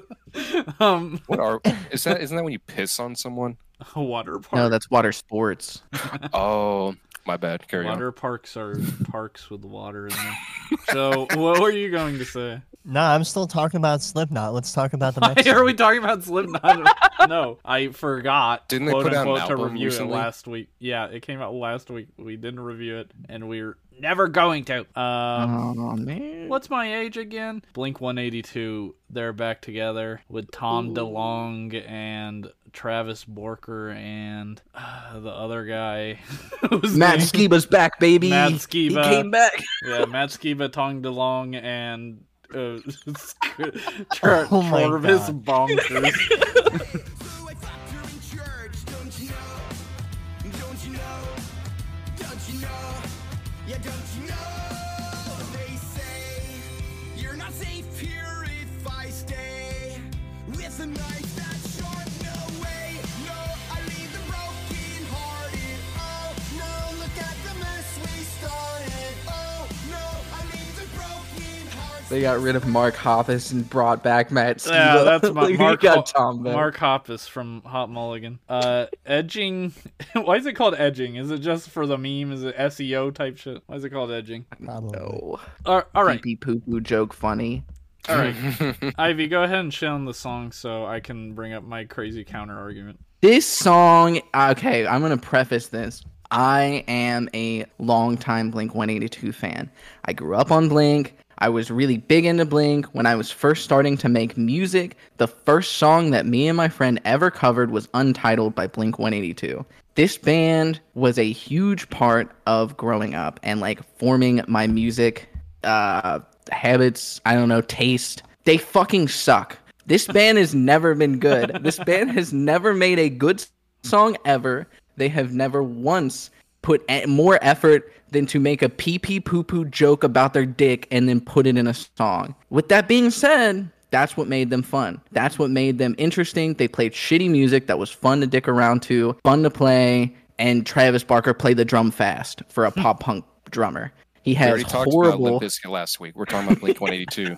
um, What are is that isn't that when you piss on someone? *laughs* a water park. no, that's water sports. Oh my bad. Carry water parks are parks with water in them. So, what were you going to say? Nah, I'm still talking about Slipknot. Let's talk about the *laughs* Why next. are song. we talking about Slipknot? *laughs* no, I forgot. Didn't they quote put out an to album review recently? it last week? Yeah, it came out last week. We didn't review it, and we're never going to. Um, oh man. What's my age again? Blink 182. They're back together with Tom DeLonge and Travis Barker and uh, the other guy. *laughs* Matt Skiba's back, baby. Matt He Skiba. came back. Yeah, Matt Skiba, Tom DeLonge, and uh, Tra- *laughs* Oh Travis God. Bonkers. *laughs* They got rid of Mark Hoppus and brought back Matt Skiba. Yeah, that's *laughs* my Like, Mark. got Tom back. Mark Hoppus from Hot Mulligan. Uh, edging. *laughs* Why is it called edging? Is it just for the meme? Is it SEO type shit? Why is it called edging? Probably. No. Uh, all right, Pee poo poo joke funny. all right. *laughs* Ivy, go ahead and shit on the song so I can bring up my crazy counter argument. This song, okay, I'm going to preface this. I am a longtime Blink 182 fan. I grew up on Blink. I was really big into Blink when I was first starting to make music. The first song that me and my friend ever covered was Untitled by Blink 182. This band was a huge part of growing up and like forming my music uh habits, I don't know, taste. They fucking suck. This band has never been good. This band has never made a good song ever. They have never once put a- more effort than to make a pee pee poo poo joke about their dick and then put it in a song. With that being said, that's what made them fun. That's what made them interesting. They played shitty music that was fun to dick around to, fun to play, and Travis Barker played the drum fast for a hmm. pop punk drummer. He we has already talked about horrible Limp last week. We're talking about Blink 182.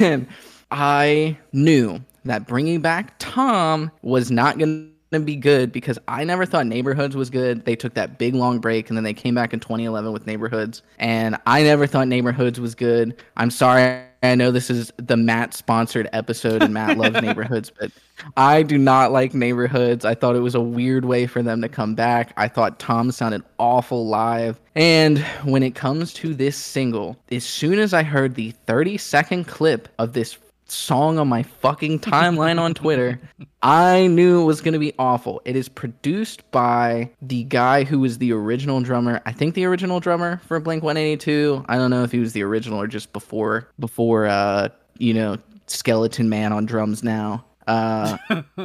*laughs* *laughs* and I knew that bringing back Tom was not going to be good because I never thought Neighborhoods was good. They took that big long break and then they came back in 2011 with Neighborhoods, and I never thought Neighborhoods was good. I'm sorry. I know this is the Matt sponsored episode and Matt loves *laughs* neighborhoods, but I do not like neighborhoods. I thought it was a weird way for them to come back. I thought Tom sounded awful live. And when it comes to this single, as soon as I heard the 30 second clip of this song on my fucking timeline on Twitter, I knew it was going to be awful. It is produced by the guy who was the original drummer. I think the original drummer for Blink 182. I don't know if he was the original or just before before uh, you know, Skeleton Man on drums now. Uh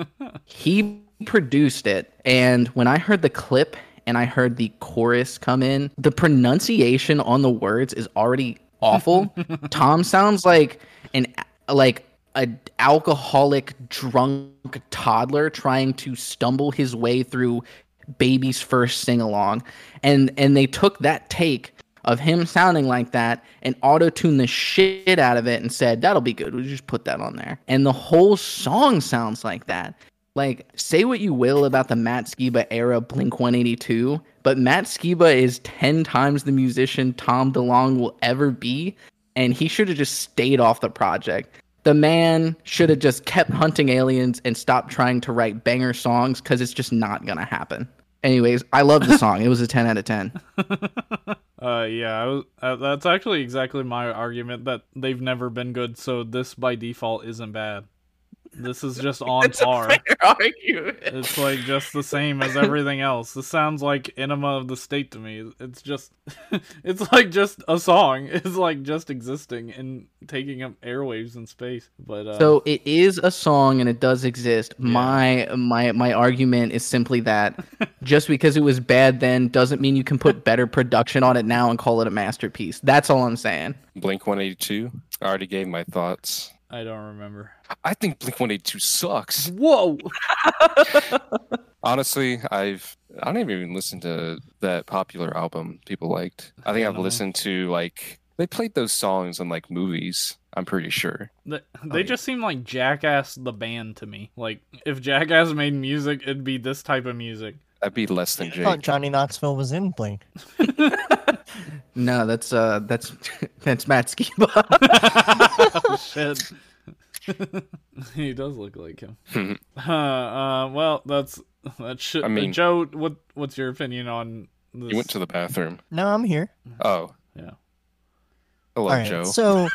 *laughs* he produced it and when I heard the clip and I heard the chorus come in, the pronunciation on the words is already awful. *laughs* Tom sounds like an like a alcoholic drunk toddler trying to stumble his way through baby's first sing along and and they took that take of him sounding like that and auto tune the shit out of it and said that'll be good. We'll just put that on there. And the whole song sounds like that. Like say what you will about the Matt Skiba era Blink 182 but Matt Skiba is 10 times the musician Tom DeLonge will ever be and he should have just stayed off the project the man should have just kept hunting aliens and stopped trying to write banger songs because it's just not gonna happen. Anyways, I love the song. It was a 10 out of 10. *laughs* Uh, yeah, was, uh, that's actually exactly my argument that they've never been good, so this by default isn't bad. This is just *laughs* on par. argument. It's like just the same as everything else. This sounds like Enema of the State to me. It's just, *laughs* it's like just a song. *laughs* It's like just existing and taking up airwaves in space. But uh, So it is a song and it does exist. My my my argument is simply that just because it was bad then doesn't mean you can put better production on it now and call it a masterpiece. That's all I'm saying. Blink 182. I already gave my thoughts. I don't remember. I think Blink 182 sucks. Whoa! *laughs* Honestly, I've I don't even listen to that popular album people liked. I think I've Mhm. listened to like they played those songs in like movies. I'm pretty sure. They, they yeah. just seem like Jackass the band to me. Like if Jackass made music, it'd be this type of music. That'd be less than I thought Jake. Johnny Knoxville was in Blink. *laughs* No, that's uh that's *laughs* that's Matt Skiba. oh, *laughs* shit. he does look like him. uh, uh, well, that's that should. I mean- Joe, what what's your opinion on this? You went to the bathroom. No, I'm here. Oh. Yeah. Hello, All right. Joe. So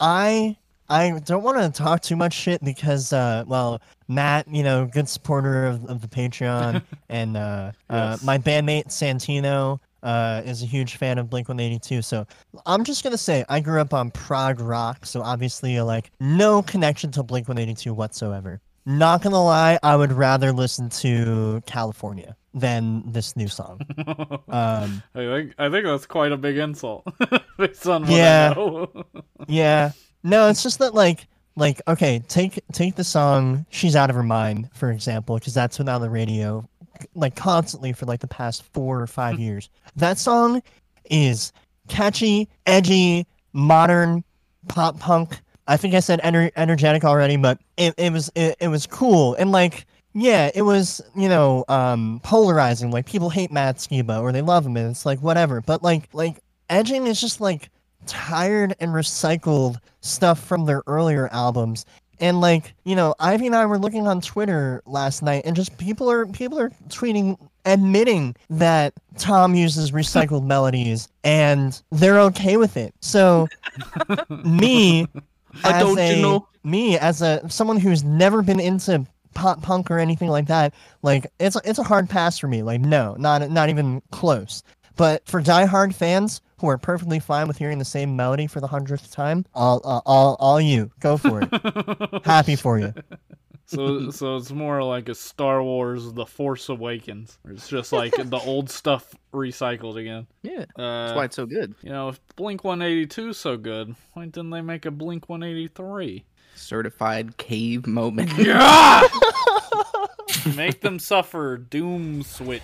I I don't want to talk too much shit because uh well Matt, you know, good supporter of, of the Patreon *laughs* and uh, uh my bandmate Santino uh is a huge fan of Blink 182. So I'm just gonna say I grew up on prog rock, so obviously like no connection to Blink 182 whatsoever. Not gonna lie, I would rather listen to California than this new song. *laughs* Um I think I think that's quite a big insult *laughs* based on what Yeah. I know. Yeah. No, it's just that like like okay, take take the song "She's Out of Her Mind" for example, because that's been on the radio like constantly for like the past four or five years. That song is catchy, edgy, modern pop punk. I think I said ener- energetic already, but it, it was it, it was cool and like yeah, it was you know um polarizing. Like people hate Matt Skiba or they love him, and it's like whatever. But like like edging is just like tired and recycled stuff from their earlier albums. And like, you know, Ivy and I were looking on Twitter last night and just people are people are tweeting admitting that Tom uses recycled *laughs* melodies and they're okay with it. So *laughs* me I as don't a, you know? me as a someone who's never been into pop punk or anything like that, like it's it's a hard pass for me. Like no, not not even close. But for diehard fans who are perfectly fine with hearing the same melody for the hundredth time, all uh, all all you go for it. *laughs* Happy for you. so so it's more like a Star Wars: The Force Awakens. It's just like *laughs* the old stuff recycled again. yeah, Uh, that's why it's so good. You know, if Blink 182 is so good, why didn't they make a Blink 183? Certified cave moment. Yeah! *laughs* make them suffer. Doom switch.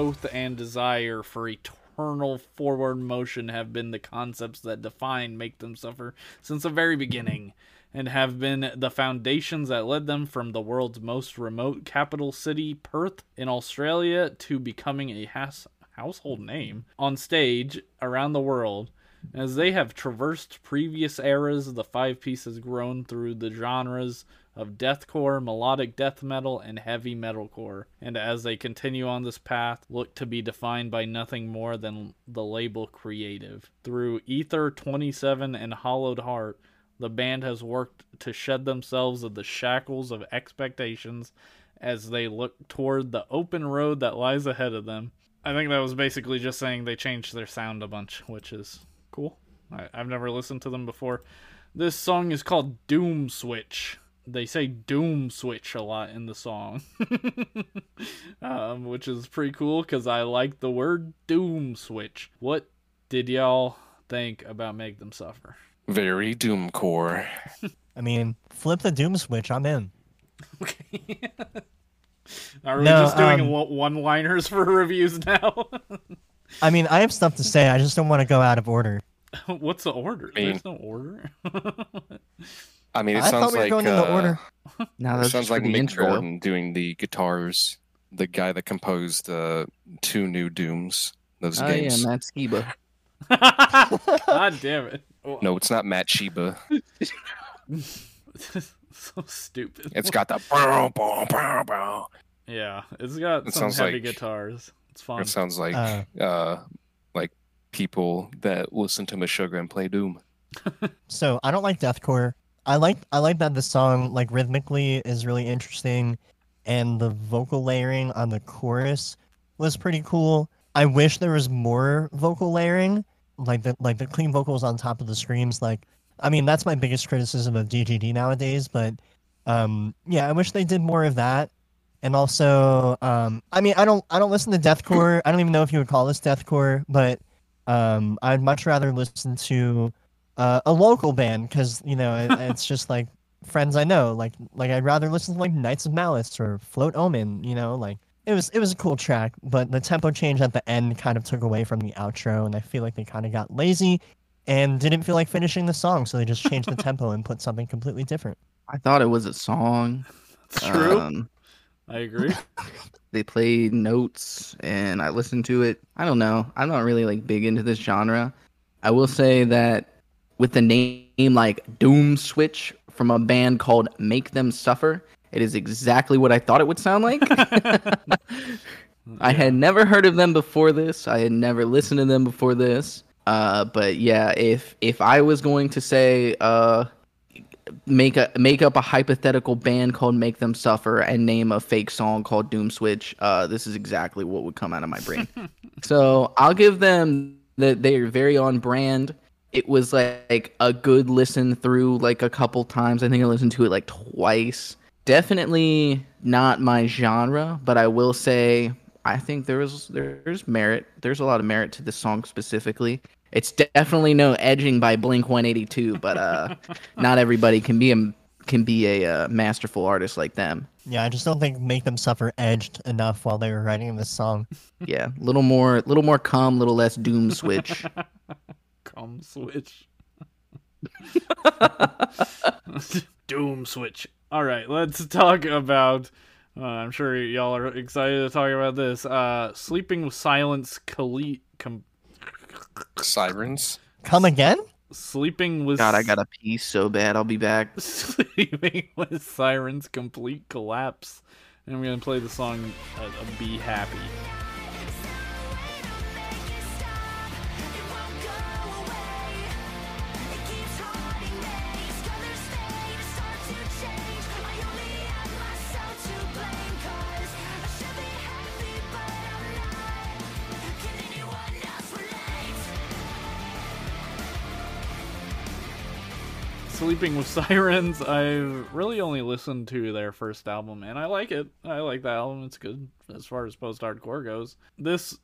Growth and desire for eternal forward motion have been the concepts that define Make Them Suffer since the very beginning, and have been the foundations that led them from the world's most remote capital city, Perth, in Australia, to becoming a has- household name on stage around the world. As they have traversed previous eras, the five piece has grown through the genres of deathcore, melodic death metal, and heavy metalcore. And as they continue on this path, look to be defined by nothing more than the label creative. Through Ether 27 and Hollowed Heart, the band has worked to shed themselves of the shackles of expectations as they look toward the open road that lies ahead of them. I think that was basically just saying they changed their sound a bunch, which is cool. I, I've never listened to them before. This song is called Doom Switch. They say Doom Switch a lot in the song, *laughs* um, which is pretty cool because I like the word Doom Switch. What did y'all think about Make Them Suffer? Very doomcore. *laughs* I mean, flip the doom switch. I'm in. Okay. *laughs* Are we No, just doing um, one liners for reviews now? I mean, I have stuff to say. I just don't want to go out of order. What's the order? I mean- There's no order. I mean, it I sounds like going in the uh, order. Now it that's sounds like for Mick intro. Gordon doing the guitars. The guy that composed the two new Dooms. Those Oh games. yeah, Matt Skiba. *laughs* God damn it. no, it's not Matt Sheba. *laughs* so stupid. It's got the bow, bow, bow, bow. Yeah, it's got It some sounds heavy like- guitars. It's fun. It sounds like Uh, uh like people that listen to Meshuggah and play Doom. *laughs* So I don't like deathcore. I like I like that the song like rhythmically is really interesting, and the vocal layering on the chorus was pretty cool. I wish there was more vocal layering, like the like the clean vocals on top of the screams. Like, I mean that's my biggest criticism of DGD nowadays. But um, yeah, I wish they did more of that. And also, um, I mean, I don't I don't listen to deathcore. I don't even know if you would call this deathcore, but um, I'd much rather listen to uh, a local band because you know it, *laughs* it's just like friends I know. Like like I'd rather listen to like Knights of Malice or Float Omen. You know, like it was it was a cool track, but the tempo change at the end kind of took away from the outro, and I feel like they kind of got lazy and didn't feel like finishing the song, so they just changed the tempo and put something completely different. I thought it was a song. *laughs* True. Um, I agree. *laughs* they played notes and I listened to it. I don't know. I'm not really like big into this genre. I will say that with the name like Doom Switch from a band called Make Them Suffer, it is exactly what I thought it would sound like. *laughs* *laughs* I had never heard of them before this. I had never listened to them before this. Uh, but yeah, if if I was going to say uh, make a make up a hypothetical band called Make Them Suffer and name a fake song called Doom Switch, uh, this is exactly what would come out of my brain. *laughs* so I'll give them that they are very on brand. It was like a good listen through like a couple times. I think I listened to it like twice. Definitely not my genre, but I will say I think there's there's merit. There's a lot of merit to this song specifically. It's definitely no edging by Blink 182, but uh, *laughs* not everybody can be a can be a uh, masterful artist like them. Yeah, I just don't think Make Them Suffer edged enough while they were writing this song. Yeah, little more, little more calm, little less doom *laughs* switch. Come switch. *laughs* Doom switch. All right, let's talk about. Uh, I'm sure y'all are excited to talk about this. Uh, Sleeping with Silence, Khalid, com- Sirens. Come again? Sleeping with God, I got a pee so bad. I'll be back. *laughs* Sleeping with Sirens, complete collapse. And I'm gonna play the song uh, "Be Happy." Sleeping with *laughs* Sirens, I've really only listened to their first album, and I like it. I like the album; it's good as far as post-hardcore goes. This,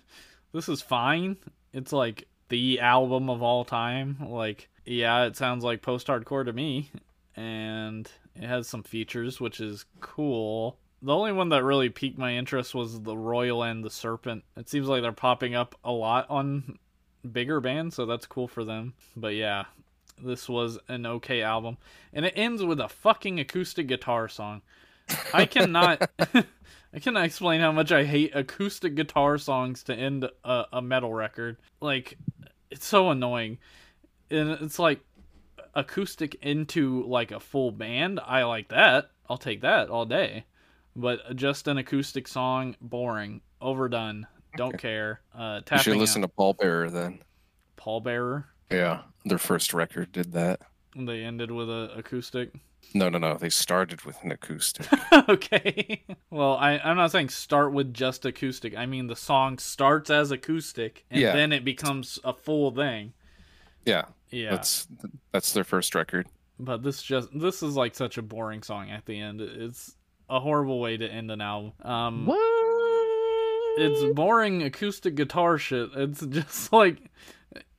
*laughs* this is fine. It's like the album of all time. Like, yeah, it sounds like post-hardcore to me, and it has some features, which is cool. the only one that really piqued my interest was the Royal and the Serpent. It seems like they're popping up a lot on bigger bands, so that's cool for them. But yeah, this was an okay album, and it ends with a fucking acoustic guitar song. I cannot. *laughs* *laughs* I cannot explain how much I hate acoustic guitar songs to end a, a metal record. Like, it's so annoying. And it's like acoustic into like a full band. I like that. I'll take that all day. But just an acoustic song, boring, overdone, don't care. Uh, You should listen out. to Paul Bearer then. Paul Bearer. Yeah, their first record did that. They ended with a acoustic. No, no, no. They started with an acoustic. *laughs* okay. Well, I, I'm not saying start with just acoustic. I mean the song starts as acoustic and Yeah. then it becomes a full thing. yeah, Yeah. that's that's their first record. But this just this is like such a boring song at the end. It's a horrible way to end an album. Um What? it's boring acoustic guitar shit. It's *laughs* just like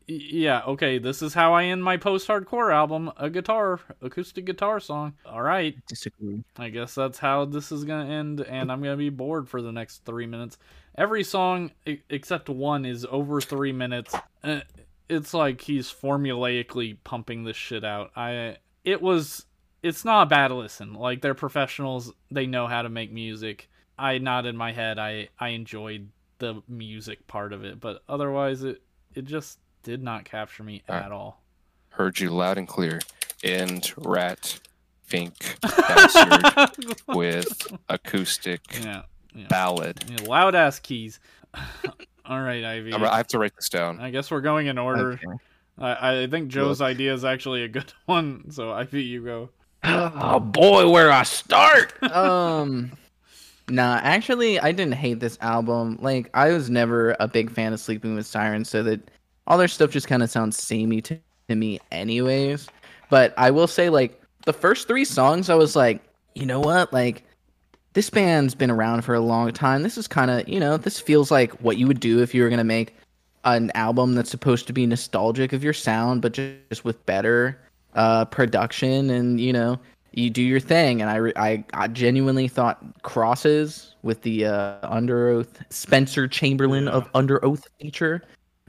yeah, okay, this is how I end my post-hardcore album, a guitar acoustic guitar song. All right. disagree. I guess that's how this is gonna end, and I'm gonna be bored for the next three minutes. Every song except one is over three minutes. Uh, It's like he's formulaically pumping this shit out. I it was it's not a bad listen. Like they're professionals, they know how to make music. I nodded my head. I I enjoyed the music part of it, but otherwise it it just did not capture me Alright. at all. Heard you loud and clear. End rat fink bastard *laughs* with acoustic yeah, yeah. ballad. yeah loud ass keys. *laughs* all right, Ivy. I'm- have to write this down. I guess we're going in order. Okay. I, I think Joe's idea is actually a good *laughs* one, so I think you go. *sighs* Oh boy, where I start? um, nah, actually, I didn't hate this album. Like, I was never a big fan of Sleeping with Sirens, so that all their stuff just kind of sounds samey to, to me, anyways. But I will say, like, the first three songs, I was like, you know what, like. This band's been around for a long time. This is kind of, you know, this feels like what you would do if you were going to make an album that's supposed to be nostalgic of your sound, but just, just with better uh, production and you know you do your thing. And I, re- I, I genuinely thought Crosses with the uh, Underoath Spencer Chamberlain of Underoath feature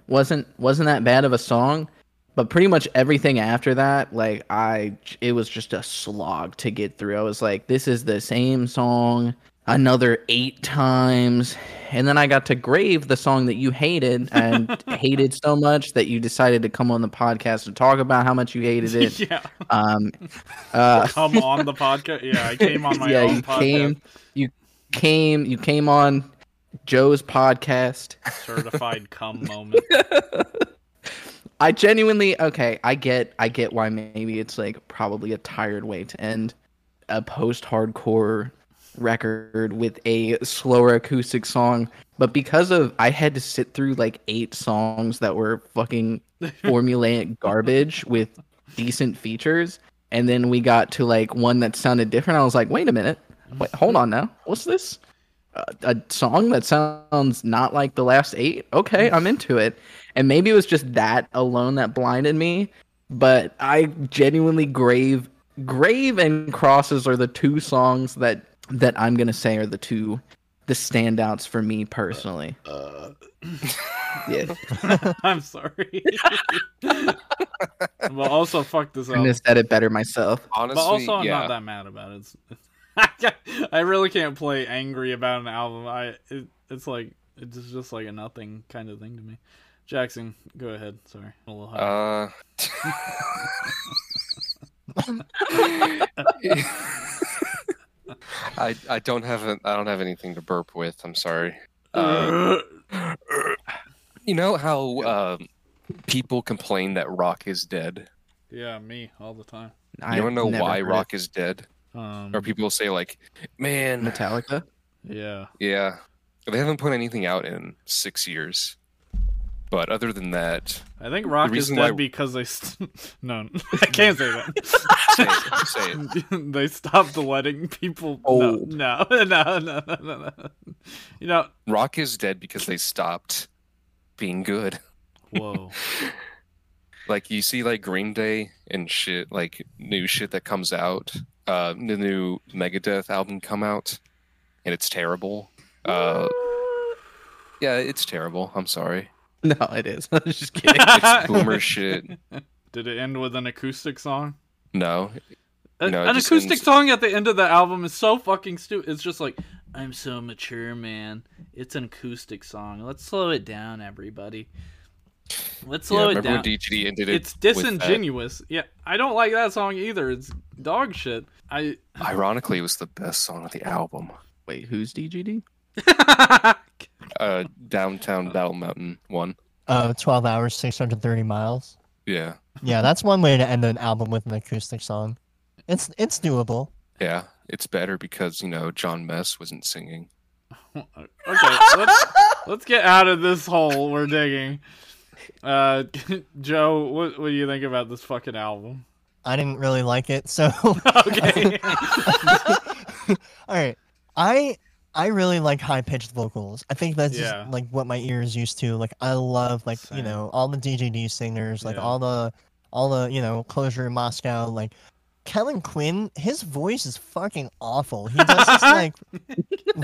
wasn't wasn't that bad of a song. But pretty much everything after that, like I, it was just a slog to get through. I was like, this is the same song another eight times. And then I got to Grave, the song that you hated and *laughs* hated so much that you decided to come on the podcast to talk about how much you hated it. *laughs* yeah, Um, *laughs* uh, come on the podcast. Yeah, I came on my yeah, own you podcast. came, you came, you came on Joe's podcast. Certified cum moment. *laughs* I genuinely okay. I get, I get why maybe it's like probably a tired way to end a post-hardcore record with a slower acoustic song, but because of I had to sit through like eight songs that were fucking *laughs* formulaic garbage with decent features, and then we got to like one that sounded different. I was like, wait a minute, wait, hold on now, what's this? A, a song that sounds not like the last eight? Okay, I'm into it. And maybe it was just that alone that blinded me, but I genuinely grave grave and crosses are the two songs that that I'm gonna say are the two the standouts for me personally. uh yeah, *laughs* I'm sorry. *laughs* but also, fuck this couldn't album. have said it better myself. Honestly, But also, I'm yeah. not that mad about it. It's, *laughs* I really can't play angry about an album. I it, it's like it's just like a nothing kind of thing to me. Jackson, go ahead. Sorry, I'm a little high. Uh, *laughs* I I don't have a, I don't have anything to burp with. I'm sorry. *laughs* Uh, you know how um, people complain that rock is dead. yeah, me all the time. I You want to know why rock is dead? Um, Or people say like, "Man, Metallica. yeah, yeah, they haven't put anything out in six years." But other than that, I think rock is dead why- because they. St- *laughs* no, *laughs* *laughs* I can't say that. say it, say it. they stopped letting people. Old. No, no, no, no, no, no, no. You know. Rock is dead because they stopped being good. Whoa. like you see like Green Day and shit, like new shit that comes out. Uh, the new Megadeth album come out. and it's terrible. Uh, yeah, it's terrible. I'm sorry. *laughs* No, it is. *laughs* I was just kidding. *laughs* It's boomer shit. Did it end with an acoustic song? No, A- No, an acoustic ends- song at the end of the album is so fucking stupid. It's just like, I'm so mature, man. It's an acoustic song. Let's slow it down, everybody. Let's yeah, slow it down. DGD ended? It's with that? disingenuous. Yeah, I don't like that song either. It's dog shit. I. Ironically, it was the best song of the album. Wait, who's DGD? *laughs* Uh, Downtown Battle Mountain one. Uh, 12 hours, 630 miles. Yeah, Yeah, that's one way to end an album with an acoustic song. It's it's doable. yeah. It's better because you know Jon Mess wasn't singing. *laughs* okay, let's let's get out of this hole we're digging. Uh, *laughs* Joe, what what do you think about this fucking album? I didn't really like it, so *laughs* *laughs* Okay. all right. I I really like high pitched vocals. I think that's Yeah. just like what my ear is used to. Like I love like you know all the DGD singers, like Yeah. all the all the you know closure in Moscow. Like Kellin Quinn, his voice is fucking awful. He does this like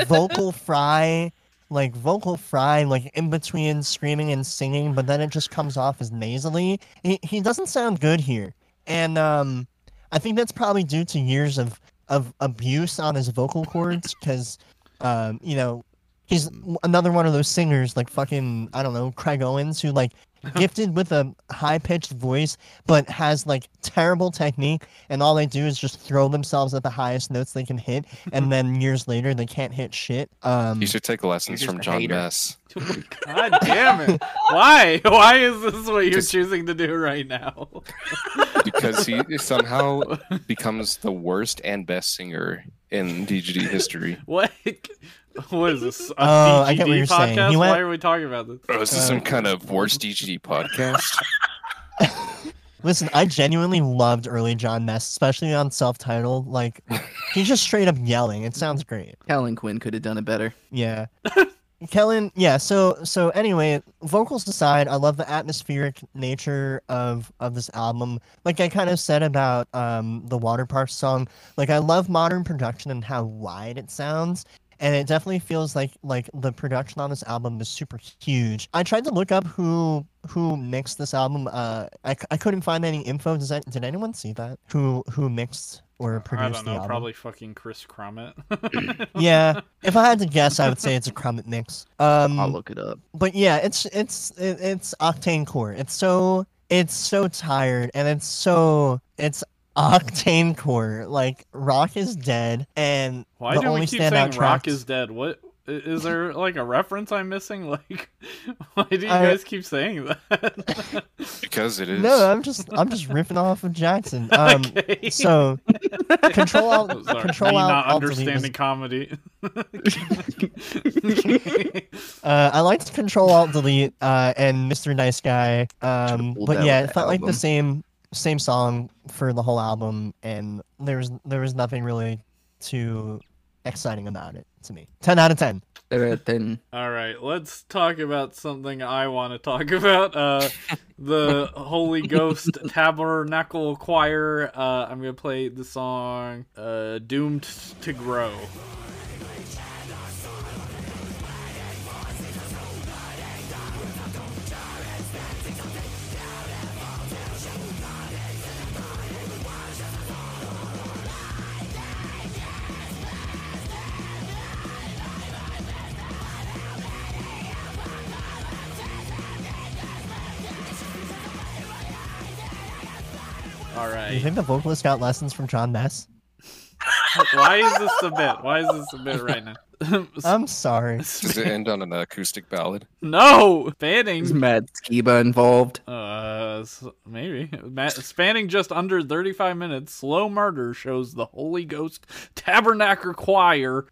vocal fry, like vocal fry, like in between screaming and singing, but then it just comes off as nasally. He he doesn't sound good here, and um, I think that's probably due to years of of abuse on his vocal cords, because um, you know, he's another one of those singers like fucking I don't know Craig Owens who like gifted with a high pitched voice but has like terrible technique and all they do is just throw themselves at the highest notes they can hit and then *laughs* years later they can't hit shit. Um You should take lessons from Jon hater. Mess. *laughs* God damn it! Why? Why is this what you're Just- choosing to do right now? *laughs* because he somehow becomes the worst and best singer in DGD history. What? *laughs* What is this? A Oh, I get what you're podcast? saying. He Why are we talking about this? Oh, is this Uh, some kind of worst DGD podcast? *laughs* Listen, I genuinely loved early Jon Mess, especially on self-titled. Like, he's just straight up yelling. It sounds great. Kellin Quinn could have done it better. Yeah. *laughs* Kellin, yeah. So, so anyway, vocals aside, I love the atmospheric nature of of this album. Like I kind of said about um the Waterpark song. Like I love modern production and how wide it sounds. And it definitely feels like like the production on this album is super huge. I tried to look up who who mixed this album. Uh, I couldn't find any info. Does that did anyone see that? Who who mixed or I produced don't the album? Probably fucking Kris Crummett. *laughs* *laughs* Yeah. If I had to guess, I would say it's a Crummett mix. Um, I'll look it up. but yeah, it's it's it, it's octane core. It's so it's so tired and it's so it's octane core. Like Rock is dead, and Why the do only we keep saying Rock tracks- is dead? What is there like a reference I'm missing? *laughs* Like, why do you I- guys keep saying that? *laughs* Because it is. No, I'm just I'm just ripping off of Jackson. *laughs* Um, okay. so control alt Oh, control Me alt, not alt delete was- understanding comedy. Uh, I liked Control Alt Delete uh, and Mr. Nice Guy. Um, but yeah, it the felt like the same same song for the whole album, and there was there was nothing really too exciting about it to me. Ten out of ten. Then All right, let's talk about something I want to talk *laughs* about. Uh, the Holy Ghost Tabernacle Choir. Uh, I'm gonna play the song uh, "Doomed to Grow." All Do you think the vocalist got lessons from Jon Mess? Why is this a bit? Why is this a bit right now? *laughs* I'm sorry. Does it end on an acoustic ballad? no, is Fanning. Matt Skiba involved? Uh, maybe. Ma- Spanning just under 35 minutes, Slow Murder shows the Holy Ghost Tabernacle Choir.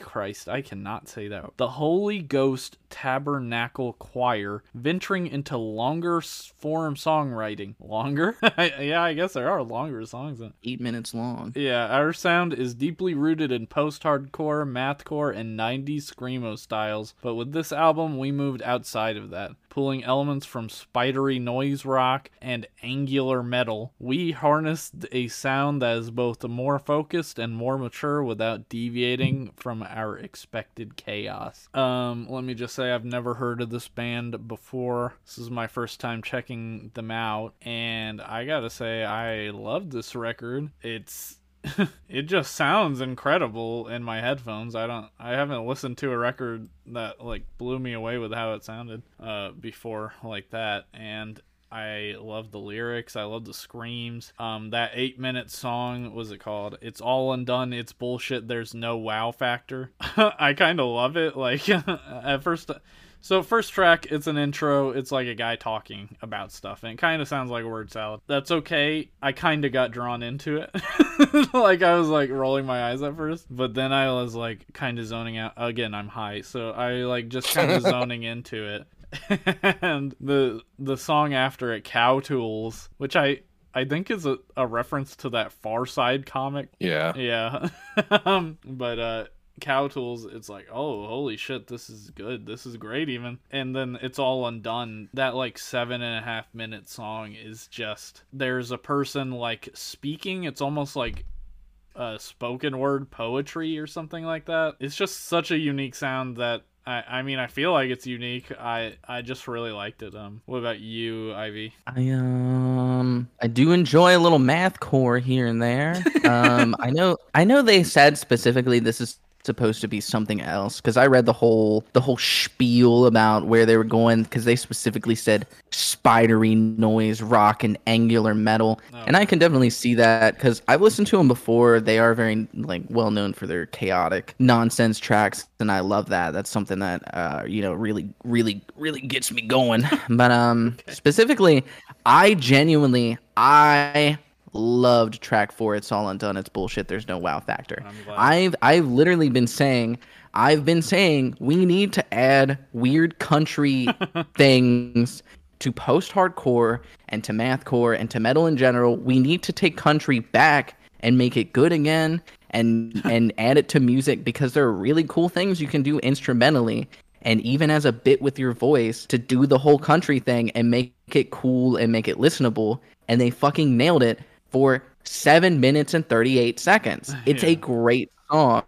Christ, I cannot say that. The Holy Ghost Tabernacle Choir venturing into longer form songwriting. Longer? *laughs* yeah, I guess there are longer songs. Than- Eight minutes long. yeah, our sound is deeply rooted in post hardcore, mathcore, and 90s screamo styles, but with this album we moved outside of that. Pulling elements from spidery noise rock and angular metal, we harnessed a sound that is both more focused and more mature without deviating from our expected chaos. Um, let me just say I've never heard of this band before. This is my first time checking them out, and I gotta say I love this record. It's *laughs* it just sounds incredible in my headphones. I don't I haven't listened to a record that like blew me away with how it sounded uh before like that and I love the lyrics. I love the screams. Um, that eight minute song was it called? It's all undone. It's bullshit. There's no wow factor. *laughs* I kind of love it. Like *laughs* at first, so first track, it's an intro. It's like a guy talking about stuff, and it kind of sounds like a word salad. That's okay. I kind of got drawn into it. *laughs* like I was like rolling my eyes at first, but then I was like kind of zoning out. Again, I'm high, so I like just kind of *laughs* zoning into it. *laughs* and the the song after it, Cow Tools, which I I think is a, a reference to that Far Side comic. Yeah. Yeah. um, but uh Cow Tools, it's like, oh, holy shit, this is good. This is great, even. And then it's all undone. That like seven and a half minute song is just there's a person like speaking. It's almost like uh, spoken word poetry or something like that. It's just such a unique sound that I, I mean I feel like it's unique. I I just really liked it. Um, what about you, Ivy? I um I do enjoy a little math core here and there. *laughs* Um I know I know they said specifically this is supposed to be something else. Because I read the whole the whole spiel about where they were going because they specifically said spidery noise rock and angular metal. Oh, and I can definitely see that because I've listened to them before. They are very like well known for their chaotic nonsense tracks and I love that. That's something that uh you know really really really gets me going. *laughs* But um *laughs* specifically I genuinely I loved track four. It's all undone. It's bullshit. There's no wow factor. I've I've literally been saying I've been saying we need to add weird country *laughs* things to post hardcore and to mathcore and to metal in general. We need to take country back and make it good again and *laughs* and add it to music because there are really cool things you can do instrumentally and even as a bit with your voice to do the whole country thing and make it cool and make it listenable and they fucking nailed it for 7 minutes and 38 seconds. *sighs* It's a great song.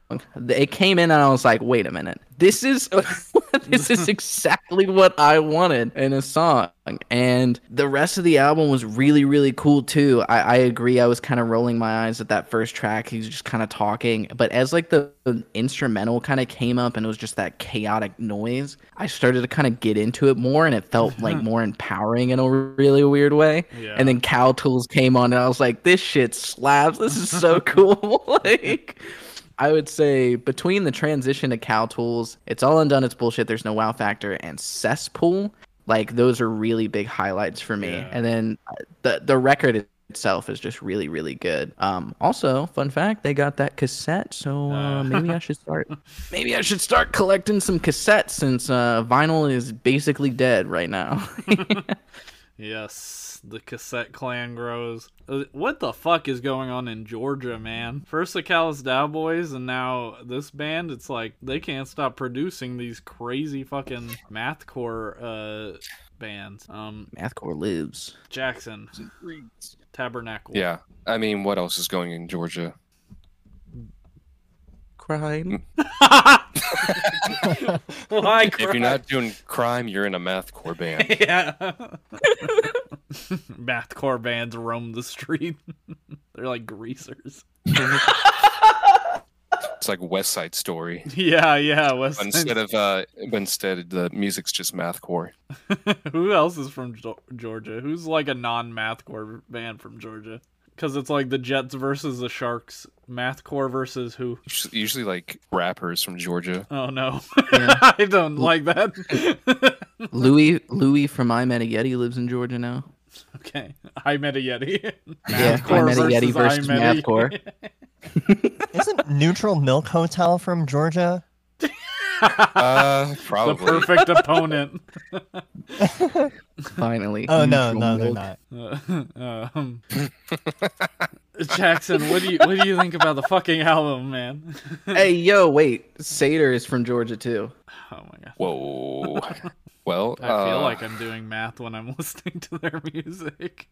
It came in and I was like, "Wait a minute. This is *laughs* this is *laughs* exactly what I wanted in a song." And the rest of the album was really really cool too. I, I agree. I was kind of rolling my eyes at that first track. He's just kind of talking, but as like the, the instrumental kind of came up and it was just that chaotic noise, I started to kind of get into it more, and it felt like more empowering in a really weird way. Yeah. And then Cow Tools came on, and I was like, "This shit slaps. This is so *laughs* cool." like. I would say between the transition to Cow Tools, it's all undone, it's bullshit, there's no wow factor, and Cesspool, like those are really big highlights for me. Yeah. And then uh, the the record itself is just really really good. Um, also, fun fact, they got that cassette, so uh, Uh. *laughs* maybe I should start maybe I should start collecting some cassettes since uh, vinyl is basically dead right now. *laughs* *laughs* Yes, the cassette clan grows. Uh, What the fuck is going on in Georgia, man? First the Callous Daoboys, and now this band. It's like they can't stop producing these crazy fucking mathcore uh bands. Um, Mathcore lives. Jackson, Tabernacle. Yeah. I mean, what else is going in Georgia? Crime. *laughs* Why? If you're not doing crime, you're in a mathcore band. *laughs* yeah. *laughs* Mathcore bands roam the street. They're like greasers. It's like West Side Story. Yeah, yeah. West But instead of uh, but instead the music's just mathcore. Who else is from Georgia? Who's like a non-mathcore band from Georgia? Because it's like the Jets versus the Sharks. Mathcore versus who? Usually, usually like rappers from Georgia. Oh no, Yeah. *laughs* I don't like that. *laughs* Louis Louis from I Met a Yeti lives in Georgia now. okay, I met a Yeti. Yeah, I *laughs* Met a Yeti versus I Met a- Mathcore. Isn't Neutral Milk Hotel from Georgia? Uh, probably the perfect opponent. *laughs* Finally. Oh no, Neutral no, they're not. Uh, *laughs* um, *laughs* Jackson, what do you what do you think about the fucking album, man? hey, yo, wait. Sater is from Georgia too. Oh my god. Whoa. Well, I feel uh, like I'm doing math when I'm listening to their music.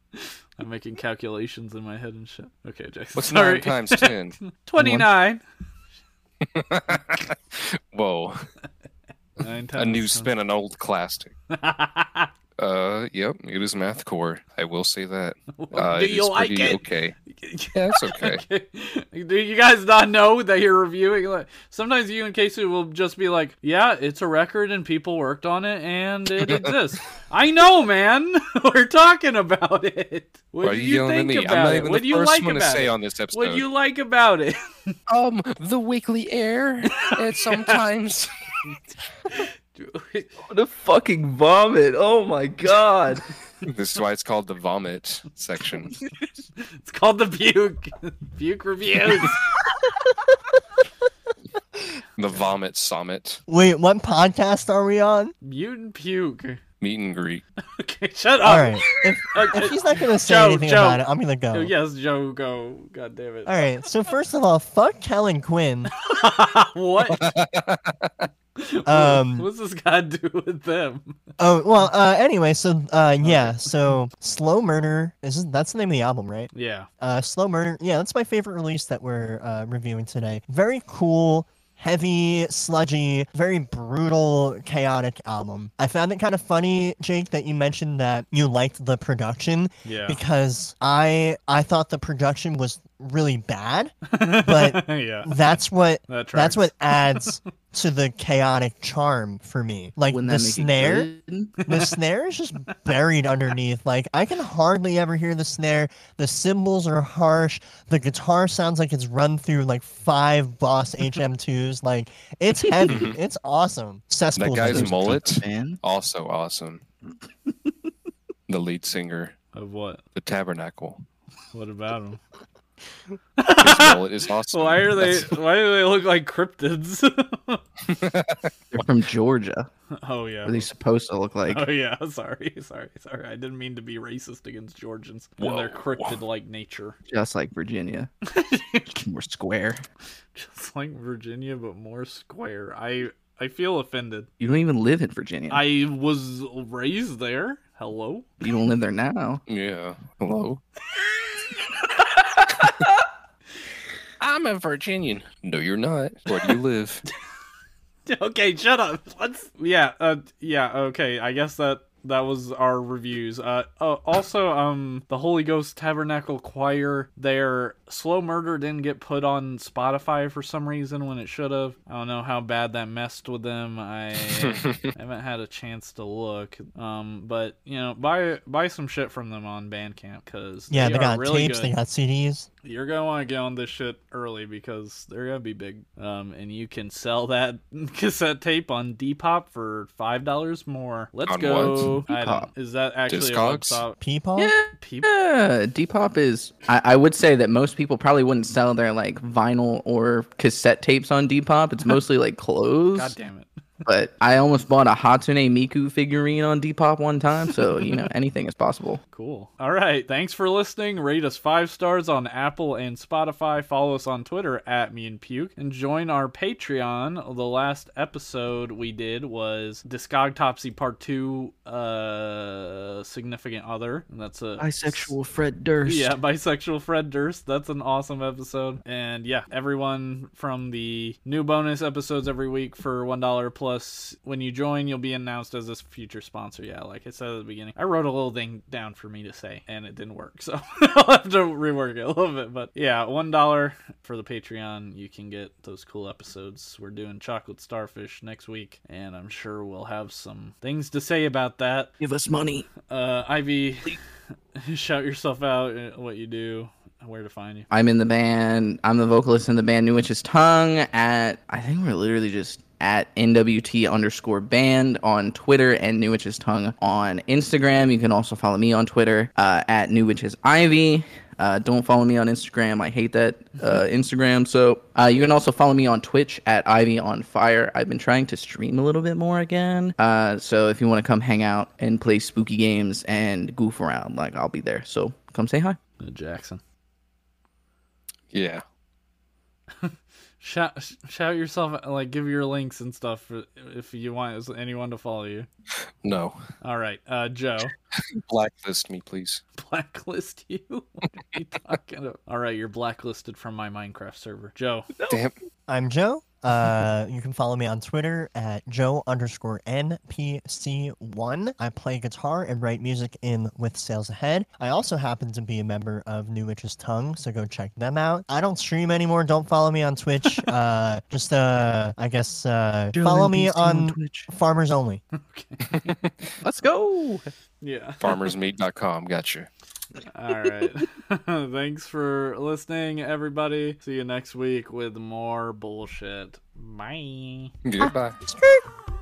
I'm making calculations in my head and shit. Okay, Jackson. what's sorry. nine times ten? 29. Whoa, Nine times a new 10. spin on old classic. Uh, yep, it is math core. I will say that. *laughs* Uh, do it you is like it? Okay. *laughs* Yeah, it's *laughs* okay. Do you guys not know that you're reviewing? Like, sometimes you and Casey will just be like, "Yeah, it's a record and people worked on it and it exists." I know, man. We're talking about it. What Why are do you you yelling at think me? about I'm not it? even What the do you like one to about say it? on this episode. What do you like about it? Um, the weekly air. It's sometimes. *laughs* What a fucking vomit. Oh my god. *laughs* this is why it's called the vomit section. *laughs* it's called the Puke Puke reviews. The vomit summit. Wait, what podcast are we on? Mutant Puke. Meet and greet. Okay, shut up. All right. If, Okay. if he's not gonna say Joe, anything Joe. about it, I'm gonna go. Yes, Joe, go. God damn it. All right. So first of all, fuck Kellin Quinn. what? Um, What's this to *laughs* do with them? Oh well. Uh. Anyway. So. Uh. Yeah. So. Slow Murder. Is that's the name of the album, right? Yeah. Uh. Slow Murder. Yeah. That's my favorite release that we're uh, reviewing today. Very cool. Heavy, sludgy, very brutal, chaotic album. I found it kind of funny, Jake, that you mentioned that you liked the production Yeah. because I I thought the production was really bad. *laughs* but- yeah. That's what That that's what adds *laughs* to the chaotic charm for me. Like Wouldn't the that make it snare, *laughs* the snare is just buried underneath. Like I can hardly ever hear the snare. The cymbals are harsh. The guitar sounds like it's run through like five Boss HM2s. Like it's heavy. *laughs* it's awesome. Cesspool. That guy's Brothers. mullet, Man. also awesome. *laughs* the lead singer, Of what? the Tabernacle. What about them? His mullet is awesome. Why are they? That's- Why do they look like cryptids? *laughs* They're from Georgia. oh yeah. What are they supposed to look like? Oh yeah. *laughs* Sorry. Sorry. Sorry. I didn't mean to be racist against Georgians and their Whoa. cryptid-like nature. Just like Virginia. *laughs* More square. Just like Virginia, but more square. I I feel offended. You don't even live in Virginia. I was raised there. Hello. You don't live there now. Yeah. Hello. I'm a Virginian. No, you're not. Where do you live? *laughs* okay, shut up. Let's. Yeah. Uh. Yeah. Okay. I guess that that was our reviews. Uh. uh also, um, the Holy Ghost Tabernacle Choir. Their slow murder didn't get put on Spotify for some reason when it should have. I don't know how bad that messed with them. I *laughs* haven't had a chance to look. Um. But you know, buy buy some shit from them on Bandcamp because Yeah, they, they, are got really tapes. good They got CDs. You're gonna want to get on this shit early because they're gonna be big. Um, and you can sell that *laughs* cassette tape on Depop for five dollars more. Let's On go. I Depop? don't. Is that actually Discogs? a website? Peepaw. Yeah. People. Yeah, Depop is. I, I would say that most people probably wouldn't sell their like vinyl or cassette tapes on Depop. It's *laughs* mostly like clothes. God damn it. But I almost bought a Hatsune Miku figurine on Depop one time, so you know *laughs* anything is possible. Cool. All right. Thanks for listening. Rate us five stars on Apple and Spotify. Follow us on Twitter at Mutant Puke. And join our Patreon. The last episode we did was Discogtopsy Part 2 uh Significant Other. And that's a Bisexual Fred Durst. Yeah, bisexual Fred Durst. That's an awesome episode. And yeah, everyone from the new bonus episodes every week for one dollar plus. When you join, you'll be announced as a future sponsor. Yeah, like I said at the beginning, I wrote a little thing down for me to say, and it didn't work, *laughs* so I'll have to rework it a little bit. But yeah, one dollar for the Patreon, you can get those cool episodes. We're doing chocolate starfish next week, and I'm sure we'll have some things to say about that. Give us money. Uh, Ivy, *laughs* shout yourself out. uh, What you do, where to find you. I'm in the band. I'm the vocalist in the band New Witch's Tongue. At I think we're literally just at NWT underscore band on Twitter and New Witch's Tongue on Instagram. You can also follow me on Twitter uh, at New Witch's Ivy. Uh, don't follow me on Instagram. I hate that uh, Instagram. So uh, you can also follow me on Twitch at Ivy on Fire. I've been trying to stream a little bit more again. Uh, so if you want to come hang out and play spooky games and goof around, like I'll be there. So come say hi. Jackson. Yeah. *laughs* Shout, shout yourself, like give your links and stuff for, if you want anyone to follow you. No. All right, uh, Joe, *laughs* Blacklist me, please. blacklist *laughs* you. what are you talking about? All right, you're blacklisted from my Minecraft server. Joe, Damn. I'm Joe. Uh, you can follow me on Twitter at Joe underscore NPC1. I play guitar and write music in With Sales Ahead. I also happen to be a member of New Witch's Tongue, so go check them out. I don't stream anymore. Don't follow me on Twitch. *laughs* uh, just, uh, I guess, uh, follow me on Twitch. Farmers Only. *laughs* okay, Let's go. *laughs* yeah. Farmersmeat.com. Gotcha. All right. *laughs* Thanks for listening, everybody. See you next week with more bullshit. Bye. Goodbye. Skirt.